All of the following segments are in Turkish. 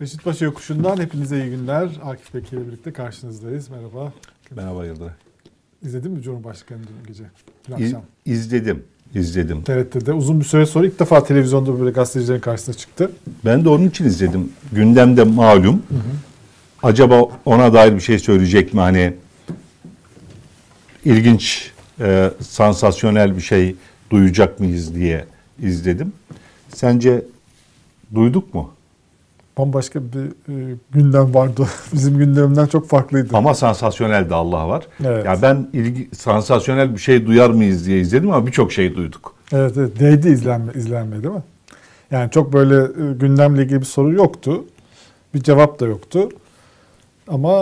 Reşit Paşa Yokuşu'ndan hepinize iyi günler. Akif Bekir ile birlikte karşınızdayız. Merhaba. Merhaba Yıldıray. İzledin mi Cumhurbaşkanı dün gece? Dün İz, akşam. izledim, izledim. TRT'de uzun bir süre sonra ilk defa televizyonda böyle gazetecilerin karşısına çıktı. Ben de onun için izledim. Gündemde malum. Acaba ona dair bir şey söyleyecek mi? Hani ilginç, e, sansasyonel bir şey duyacak mıyız diye izledim. Sence duyduk mu? Bambaşka bir e, gündem vardı. Bizim gündemimden çok farklıydı. Ama sansasyonel de Allah var. Evet. Ya ben ilgi, sansasyonel bir şey duyar mıyız diye izledim ama birçok şey duyduk. Evet, evet. Değdi izlenme, izlenme değil mi? Yani çok böyle e, gündemle ilgili bir soru yoktu. Bir cevap da yoktu. Ama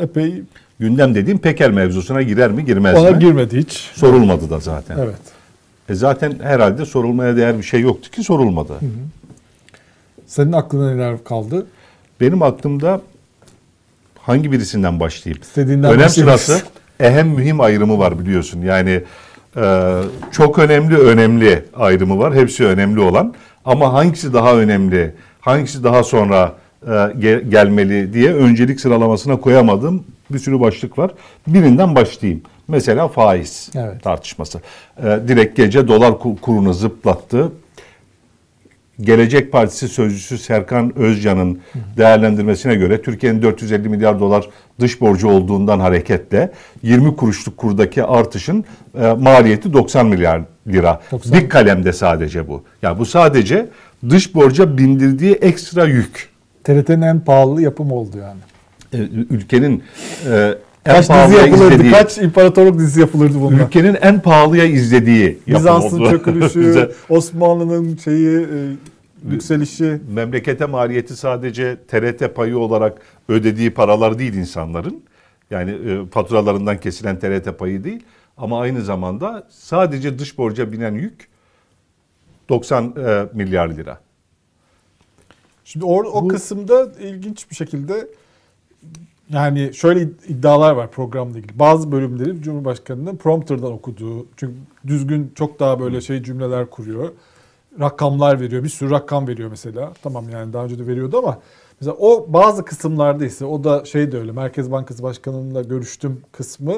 e, epey Gündem dediğim Peker mevzusuna girer mi girmez ona mi? girmedi hiç. Sorulmadı da zaten. Evet. E zaten herhalde sorulmaya değer bir şey yoktu ki sorulmadı. Senin aklına neler kaldı? Benim aklımda hangi birisinden başlayayım? İstediğinden Önem sırası ehem mühim ayrımı var biliyorsun. Yani e, çok önemli önemli ayrımı var. Hepsi önemli olan. Ama hangisi daha önemli, hangisi daha sonra e, ge- gelmeli diye öncelik sıralamasına koyamadığım bir sürü başlık var. Birinden başlayayım. Mesela faiz Evet. tartışması. E, direkt gece dolar ku- kurunu zıplattı. Gelecek Partisi sözcüsü Serkan Özcan'ın değerlendirmesine göre Türkiye'nin 450 milyar dolar dış borcu olduğundan hareketle 20 kuruşluk kurdaki artışın e, maliyeti 90 milyar lira. 90. Bir kalemde sadece bu. Yani bu sadece dış borca bindirdiği ekstra yük. TRT'nin en pahalı yapım oldu yani. E, ülkenin e, Kaç dizi yapılırdı, izlediği, kaç imparatorluk dizisi yapılırdı bundan. ülkenin en pahalıya izlediği yapım Bizans'ın oldu. çökülüşü, Osmanlı'nın şeyi, e, yükselişi. memlekete maliyeti sadece TRT payı olarak ödediği paralar değil insanların. Yani e, faturalarından kesilen TRT payı değil. Ama aynı zamanda sadece dış borca binen yük 90 e, milyar lira. Şimdi or, o Bu- kısımda ilginç bir şekilde yani şöyle iddialar var programla ilgili. Bazı bölümleri Cumhurbaşkanı'nın prompterdan okuduğu. Çünkü düzgün çok daha böyle şey cümleler kuruyor. Rakamlar veriyor. Bir sürü rakam veriyor mesela. Tamam yani daha önce de veriyordu ama mesela o bazı kısımlarda ise o da şey de öyle. Merkez Bankası Başkanı'nla görüştüm kısmı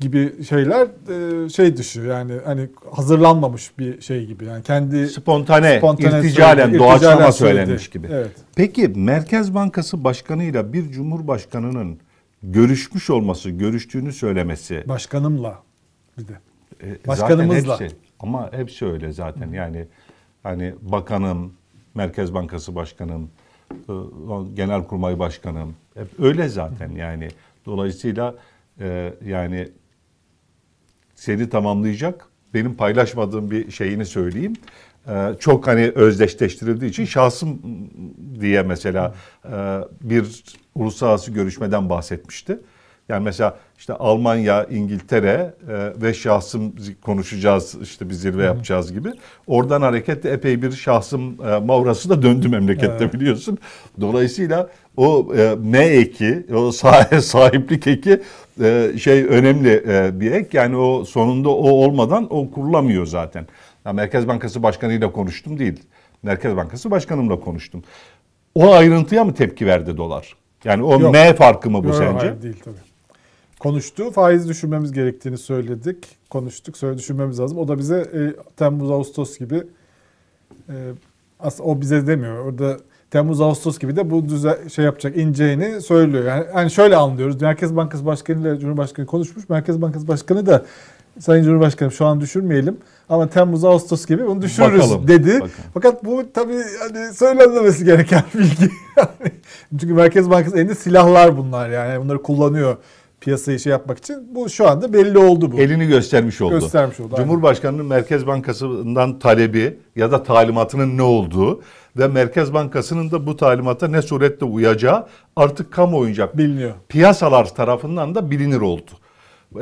gibi şeyler e, şey dışı yani hani hazırlanmamış bir şey gibi. Yani kendi Spontane, spontane irticalen, doğaçlama söylenmiş gibi. Evet. Peki Merkez Bankası Başkanı'yla bir Cumhurbaşkanı'nın görüşmüş olması, görüştüğünü söylemesi Başkanımla bir de. E, Başkanımızla. Zaten hepsi, ama hepsi öyle zaten. Yani hani bakanım, Merkez Bankası Başkanım, e, Genelkurmay Başkanım hep öyle zaten yani. Dolayısıyla e, yani seni tamamlayacak benim paylaşmadığım bir şeyini söyleyeyim. E, çok hani özdeşleştirildiği için şahsım diye mesela e, bir uluslararası görüşmeden bahsetmişti. Yani mesela işte Almanya, İngiltere e, ve şahsım konuşacağız işte bir zirve yapacağız gibi. Oradan hareketle epey bir şahsım e, mavrası da döndü memlekette biliyorsun. Dolayısıyla o e, M eki, o sah- sahiplik eki e, şey önemli e, bir ek. Yani o sonunda o olmadan o kurulamıyor zaten. Ya Merkez Bankası Başkanı'yla konuştum değil. Merkez Bankası Başkanımla konuştum. O ayrıntıya mı tepki verdi dolar? Yani o Yok. M farkı mı bu Yok, sence? Hayır değil tabii. Konuştu. Faiz düşürmemiz gerektiğini söyledik. Konuştuk. Söyle düşürmemiz lazım. O da bize e, Temmuz Ağustos gibi e, aslında o bize demiyor. Orada Temmuz Ağustos gibi de bu düze şey yapacak ineceğini söylüyor. Yani hani şöyle anlıyoruz. Merkez Bankası Başkanı ile Cumhurbaşkanı konuşmuş. Merkez Bankası Başkanı da Sayın Cumhurbaşkanım şu an düşürmeyelim ama Temmuz Ağustos gibi bunu düşürürüz Bakalım, dedi. bakalım. Fakat bu tabii hani söylenmemesi gereken bilgi. Yani Çünkü Merkez Bankası elinde silahlar bunlar yani. Bunları kullanıyor piyasayı şey yapmak için. Bu şu anda belli oldu bu. Elini göstermiş oldu. Göstermiş oldu, aynen. Cumhurbaşkanının Merkez Bankası'ndan talebi ya da talimatının ne olduğu ve Merkez Bankası'nın da bu talimata ne suretle uyacağı artık kamuoyunca Biliniyor. piyasalar tarafından da bilinir oldu.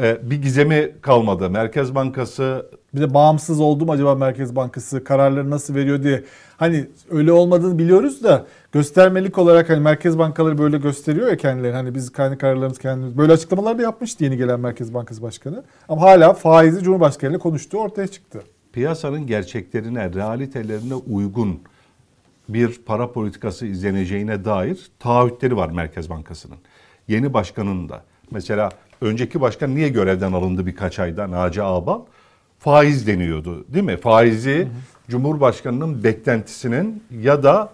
Ee, bir gizemi kalmadı. Merkez Bankası Bir de bağımsız oldu mu acaba Merkez Bankası kararları nasıl veriyor diye. Hani öyle olmadığını biliyoruz da göstermelik olarak hani merkez bankaları böyle gösteriyor ya kendileri. Hani biz kendi kararlarımız kendimiz. Böyle açıklamalar da yapmıştı yeni gelen Merkez Bankası Başkanı. Ama hala faizi Cumhurbaşkanı ile konuştuğu ortaya çıktı. piyasanın gerçeklerine, realitelerine uygun bir para politikası izleneceğine dair taahhütleri var Merkez Bankası'nın. Yeni başkanın da. Mesela önceki başkan niye görevden alındı birkaç ayda Naci Ağbal? Faiz deniyordu değil mi? Faizi Cumhurbaşkanı'nın beklentisinin ya da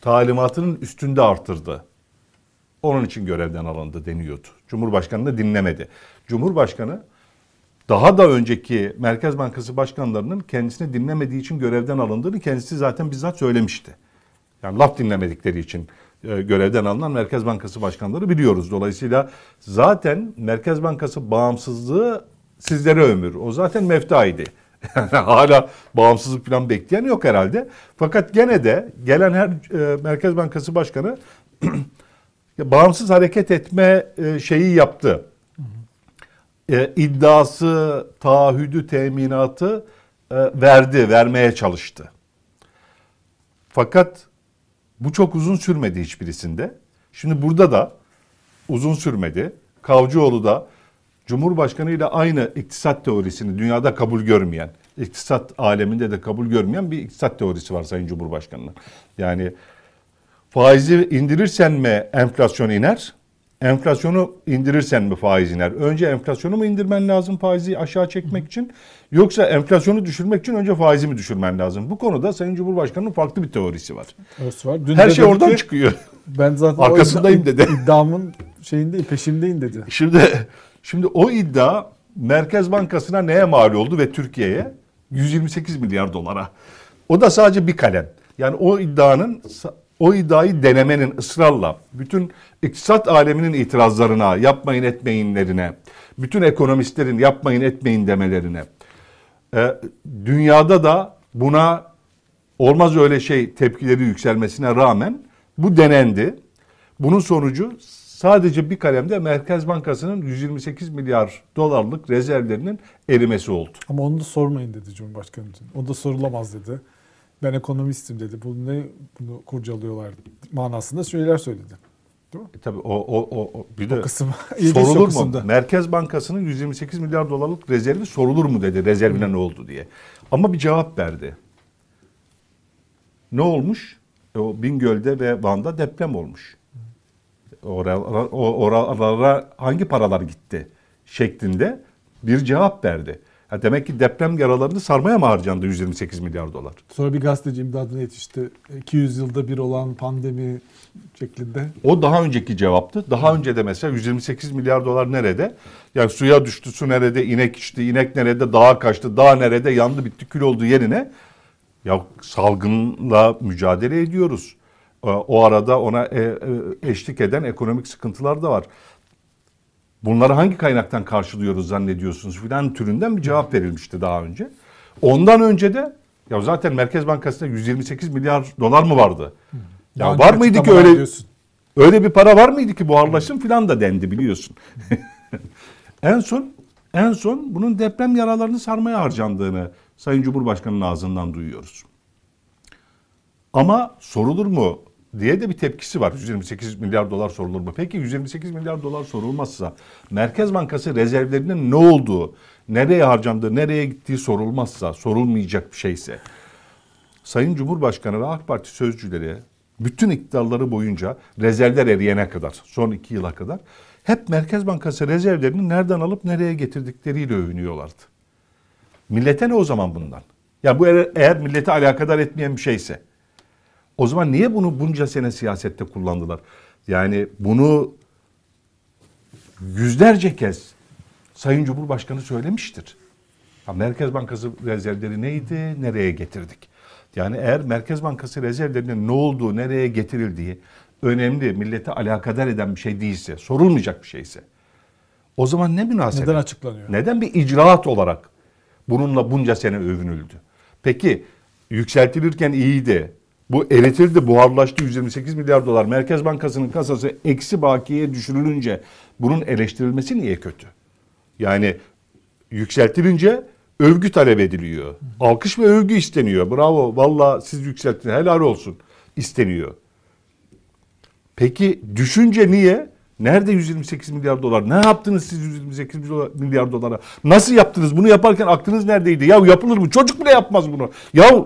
talimatının üstünde artırdı. Onun için görevden alındı deniyordu. Cumhurbaşkanı da dinlemedi. Cumhurbaşkanı daha da önceki Merkez Bankası başkanlarının kendisini dinlemediği için görevden alındığını kendisi zaten bizzat söylemişti. Yani laf dinlemedikleri için e, görevden alınan Merkez Bankası başkanları biliyoruz. Dolayısıyla zaten Merkez Bankası bağımsızlığı sizlere ömür. O zaten meftaydı. Yani hala bağımsızlık falan bekleyen yok herhalde. Fakat gene de gelen her e, Merkez Bankası başkanı bağımsız hareket etme e, şeyi yaptı. E, iddiası, taahhüdü, teminatı e, verdi, vermeye çalıştı. Fakat bu çok uzun sürmedi hiçbirisinde. Şimdi burada da uzun sürmedi. Kavcıoğlu da Cumhurbaşkanı ile aynı iktisat teorisini dünyada kabul görmeyen, iktisat aleminde de kabul görmeyen bir iktisat teorisi var Sayın Cumhurbaşkanı'nın. Yani faizi indirirsen mi enflasyon iner? Enflasyonu indirirsen mi faiz iner? Önce enflasyonu mu indirmen lazım faizi aşağı çekmek için? Yoksa enflasyonu düşürmek için önce faizi mi düşürmen lazım? Bu konuda Sayın Cumhurbaşkanı'nın farklı bir teorisi var. Öyle var. Dün Her şey oradan ki, çıkıyor. Ben zaten Arkasındayım dedi. İddiamın şeyindeyim, peşindeyim dedi. Şimdi şimdi o iddia Merkez Bankası'na neye mal oldu ve Türkiye'ye 128 milyar dolara. O da sadece bir kalem. Yani o iddianın o iddiayı denemenin ısrarla bütün iktisat aleminin itirazlarına, yapmayın etmeyinlerine, bütün ekonomistlerin yapmayın etmeyin demelerine, e, dünyada da buna olmaz öyle şey tepkileri yükselmesine rağmen bu denendi. Bunun sonucu sadece bir kalemde Merkez Bankası'nın 128 milyar dolarlık rezervlerinin erimesi oldu. Ama onu da sormayın dedi Cumhurbaşkanı dün. O da sorulamaz dedi. Ben ekonomistim dedi. Bunu ne bunu kurcalıyorlar manasında şeyler söyledi. Değil mi? E tabii o, o, o, o bir de O kısım sorulur mu? Merkez Bankası'nın 128 milyar dolarlık rezervi sorulur mu dedi rezervine ne oldu diye. Ama bir cevap verdi. Ne olmuş? E, O Bingöl'de ve Van'da deprem olmuş. Oralara, oralara hangi paralar gitti şeklinde bir cevap verdi. Ha demek ki deprem yaralarını sarmaya mı harcandı 128 milyar dolar? Sonra bir gazeteci imdadına yetişti. 200 yılda bir olan pandemi şeklinde. O daha önceki cevaptı. Daha önce de mesela 128 milyar dolar nerede? Yani suya düştü, su nerede, inek içti, inek nerede, dağa kaçtı, dağ nerede, yandı, bitti, kül oldu yerine ya salgınla mücadele ediyoruz. Ee, O arada ona e, e, eşlik eden ekonomik sıkıntılar da var. Bunları hangi kaynaktan karşılıyoruz zannediyorsunuz filan türünden bir cevap verilmişti daha önce. Ondan önce de ya zaten Merkez Bankası'nda 128 milyar dolar mı vardı? Ya Daha var mıydı ki öyle diyorsun. Öyle bir para var mıydı ki buharlaşsın filan da dendi biliyorsun. en son en son bunun deprem yaralarını sarmaya harcandığını Sayın Cumhurbaşkanı'nın ağzından duyuyoruz. Ama sorulur mu diye de bir tepkisi var. 128 milyar dolar sorulur mu? Peki 128 milyar dolar sorulmazsa Merkez Bankası rezervlerinin ne olduğu, nereye harcandığı, nereye gittiği sorulmazsa, sorulmayacak bir şeyse Sayın Cumhurbaşkanı ve AK Parti sözcüleri bütün iktidarları boyunca rezervler eriyene kadar, son iki yıla kadar hep Merkez Bankası rezervlerini nereden alıp nereye getirdikleriyle övünüyorlardı. Millete ne o zaman bundan? Ya bu eğer, milleti alakadar etmeyen bir şeyse o zaman niye bunu bunca sene siyasette kullandılar? Yani bunu yüzlerce kez Sayın Cumhurbaşkanı söylemiştir. Ya Merkez Bankası rezervleri neydi, nereye getirdik? Yani eğer Merkez Bankası rezervlerinin ne olduğu, nereye getirildiği önemli, millete alakadar eden bir şey değilse, sorulmayacak bir şeyse o zaman ne münasebet? Neden açıklanıyor? Neden bir icraat olarak bununla bunca sene övünüldü? Peki yükseltilirken iyiydi. Bu eritildi, buharlaştı 128 milyar dolar. Merkez Bankası'nın kasası eksi bakiye düşürülünce bunun eleştirilmesi niye kötü? Yani yükseltilince övgü talep ediliyor. Alkış ve övgü isteniyor. Bravo, valla siz yükselttiniz, helal olsun isteniyor. Peki düşünce niye? Nerede 128 milyar dolar? Ne yaptınız siz 128 milyar dolara? Nasıl yaptınız? Bunu yaparken aklınız neredeydi? Ya yapılır mı? Çocuk bile yapmaz bunu. Ya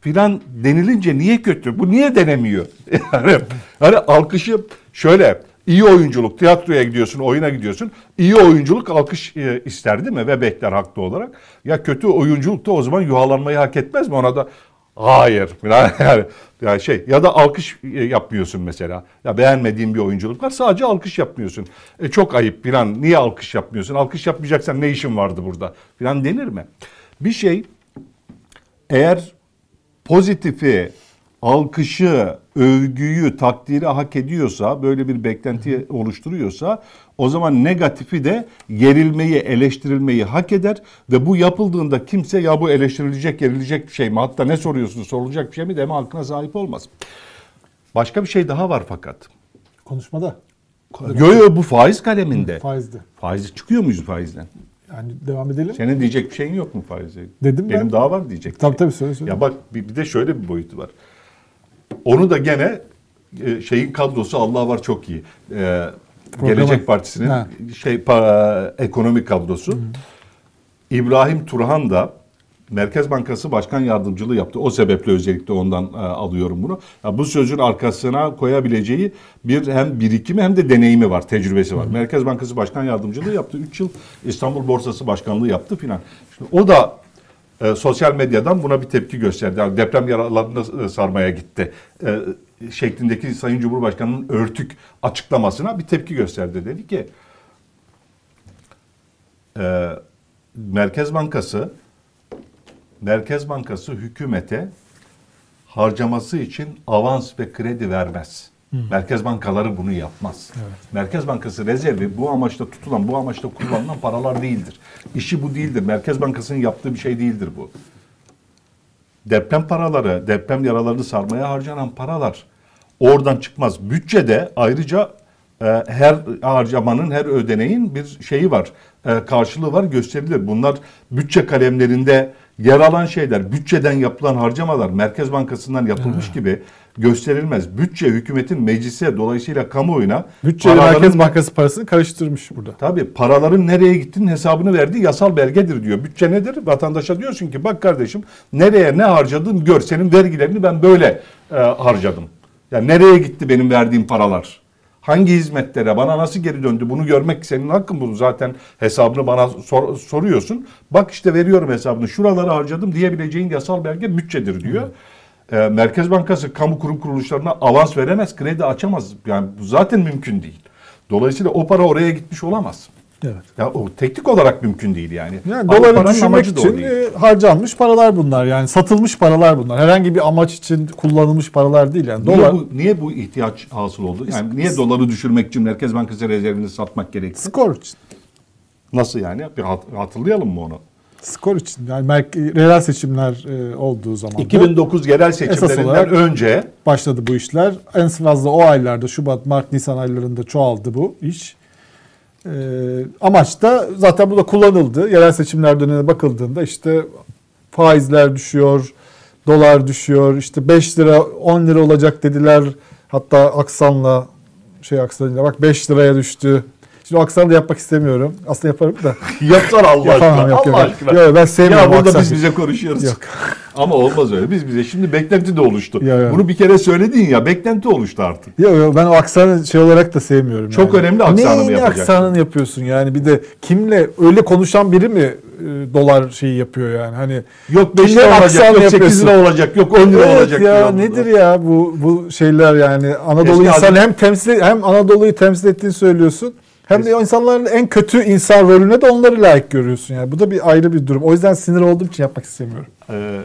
filan denilince niye kötü? Bu niye denemiyor? Yani hani alkışı şöyle iyi oyunculuk, tiyatroya gidiyorsun, oyuna gidiyorsun. İyi oyunculuk alkış e, ister değil mi? Ve bekler haklı olarak. Ya kötü oyunculuk da o zaman yuhalanmayı hak etmez mi? Ona da hayır. Yani, yani, şey ya da alkış e, yapmıyorsun mesela. Ya beğenmediğin bir oyunculuk var sadece alkış yapmıyorsun. E çok ayıp filan. Niye alkış yapmıyorsun? Alkış yapmayacaksan ne işin vardı burada? Filan denir mi? Bir şey eğer pozitifi, alkışı, övgüyü, takdiri hak ediyorsa, böyle bir beklenti oluşturuyorsa o zaman negatifi de gerilmeyi, eleştirilmeyi hak eder ve bu yapıldığında kimse ya bu eleştirilecek, gerilecek bir şey mi? Hatta ne soruyorsun, sorulacak bir şey mi deme hakkına sahip olmaz. Başka bir şey daha var fakat. Konuşmada. Yo yo bu faiz kaleminde. Faizdi. Faiz çıkıyor muyuz faizden? Yani devam edelim. Senin diyecek bir şeyin yok mu faize? Dedim Benim ben. daha var diyecek. Tabii şey. tabii söyle söyle. Ya bak bir, bir de şöyle bir boyutu var. Onu da gene e, şeyin kadrosu Allah var çok iyi. E, Programı. Gelecek Partisi'nin Ha. şey pa- ekonomik kadrosu. İbrahim Turhan da Merkez Bankası Başkan Yardımcılığı yaptı. O sebeple özellikle ondan e, alıyorum bunu. Ya bu sözün arkasına koyabileceği bir hem birikimi hem de deneyimi var, tecrübesi var. Merkez Bankası Başkan Yardımcılığı yaptı. 3 yıl İstanbul Borsası Başkanlığı yaptı filan. Şimdi o da e, sosyal medyadan buna bir tepki gösterdi. Yani deprem yaralarını e, sarmaya gitti. E, şeklindeki Sayın Cumhurbaşkanı'nın örtük açıklamasına bir tepki gösterdi. Dedi ki e, Merkez Bankası Merkez Bankası hükümete harcaması için avans ve kredi vermez. Merkez bankaları bunu yapmaz. Merkez Bankası rezervi bu amaçla tutulan, bu amaçla kullanılan paralar değildir. İşi bu değildir. Merkez Bankası'nın yaptığı bir şey değildir bu. Deprem paraları, deprem yaralarını sarmaya harcanan paralar oradan çıkmaz. Bütçede ayrıca e, her harcamanın, her ödeneğin bir şeyi var, e, karşılığı var, gösterilir. Bunlar bütçe kalemlerinde yer alan şeyler, bütçeden yapılan harcamalar Merkez Bankası'ndan yapılmış gibi gösterilmez. Bütçe hükümetin meclise dolayısıyla kamuoyuna Bütçe Merkez Bankası parasını karıştırmış burada. Tabii paraların nereye gittiğinin hesabını verdiği yasal belgedir diyor. Bütçe nedir? Vatandaşa diyorsun ki bak kardeşim nereye ne harcadın gör senin vergilerini ben böyle e, harcadım. Ya nereye gitti benim verdiğim paralar? Hangi hizmetlere bana nasıl geri döndü bunu görmek senin hakkın bunu zaten hesabını bana sor- soruyorsun. Bak işte veriyorum hesabını şuraları harcadım diyebileceğin yasal belge bütçedir diyor. E, Merkez Bankası kamu kurum kuruluşlarına avans veremez, kredi açamaz. Yani bu zaten mümkün değil. Dolayısıyla o para oraya gitmiş olamaz. Evet. Ya o teknik olarak mümkün değil yani. Yani doları düşürmek için e, harcanmış paralar bunlar. Yani satılmış paralar bunlar. Herhangi bir amaç için kullanılmış paralar değil yani. Niye Dolar bu, niye bu ihtiyaç hasıl oldu? Yani niye doları düşürmek için Merkez Bankası rezervini satmak gerekti? skor için. Nasıl yani? Bir hat- hatırlayalım mı onu? Skor için. Yani yerel seçimler e, olduğu zaman da 2009 yerel seçimlerinden önce başladı bu işler. En fazla o aylarda Şubat, Mart, Nisan aylarında çoğaldı bu iş. E, amaç da zaten bu da kullanıldı. Yerel seçimler dönemine bakıldığında işte faizler düşüyor, dolar düşüyor. İşte 5 lira 10 lira olacak dediler. Hatta aksanla şey aksanıyla bak 5 liraya düştü. Şimdi o aksanı da yapmak istemiyorum. Aslında yaparım da. yapsana Allah aşkına. Allah aşkına. Yok, ben sevmiyorum Ya burada biz bize konuşuyoruz. Yok. Ama olmaz öyle. Biz bize şimdi beklenti de oluştu. Ya, ya. Bunu bir kere söyledin ya beklenti oluştu artık. Yok ben o aksanı şey olarak da sevmiyorum. Çok yani. önemli aksanı mı Neyin yapacaksın? aksanını yapıyorsun yani bir de kimle öyle konuşan biri mi e, dolar şeyi yapıyor yani hani Yok 5 Kimle lira olacak, yok 8 yapıyorsun? lira olacak, yok 10 lira Evet olacak. ya nedir ya bu bu şeyler yani Anadolu Eski hazine- hem temsil hem Anadolu'yu temsil ettiğini söylüyorsun hem de insanların en kötü insan rolüne de onları layık görüyorsun yani bu da bir ayrı bir durum o yüzden sinir olduğum için yapmak istemiyorum. Ee,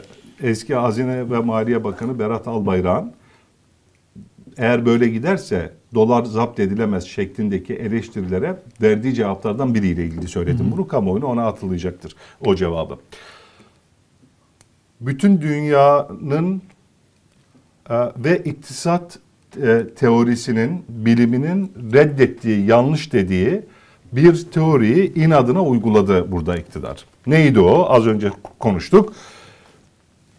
eski Hazine ve Maliye Bakanı Berat Albayrak'ın eğer böyle giderse dolar zapt edilemez şeklindeki eleştirilere verdiği cevaplardan biriyle ilgili söyledim. Bunu kamuoyuna ona atılacaktır o cevabı. Bütün dünyanın e, ve iktisat e, teorisinin, biliminin reddettiği, yanlış dediği bir teoriyi inadına uyguladı burada iktidar. Neydi o? Az önce konuştuk.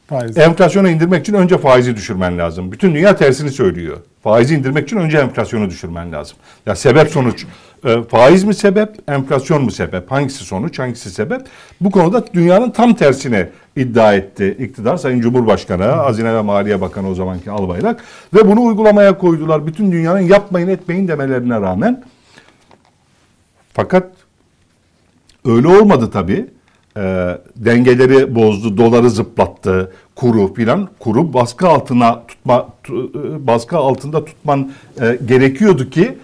Faiz. Enflasyonu indirmek için önce faizi düşürmen lazım. Bütün dünya tersini söylüyor. Faizi indirmek için önce enflasyonu düşürmen lazım. Ya sebep sonuç. E, faiz mi sebep, enflasyon mu sebep? Hangisi sonuç, hangisi sebep? Bu konuda dünyanın tam tersine iddia etti iktidar Sayın Cumhurbaşkanı, Hazine ve Maliye Bakanı o zamanki Albayrak ve bunu uygulamaya koydular. Bütün dünyanın yapmayın etmeyin demelerine rağmen. Fakat öyle olmadı tabii. Ee, dengeleri bozdu, doları zıplattı, kuru filan. Kuru baskı altına tutma, tu- e, baskı altında tutman e, gerekiyordu ki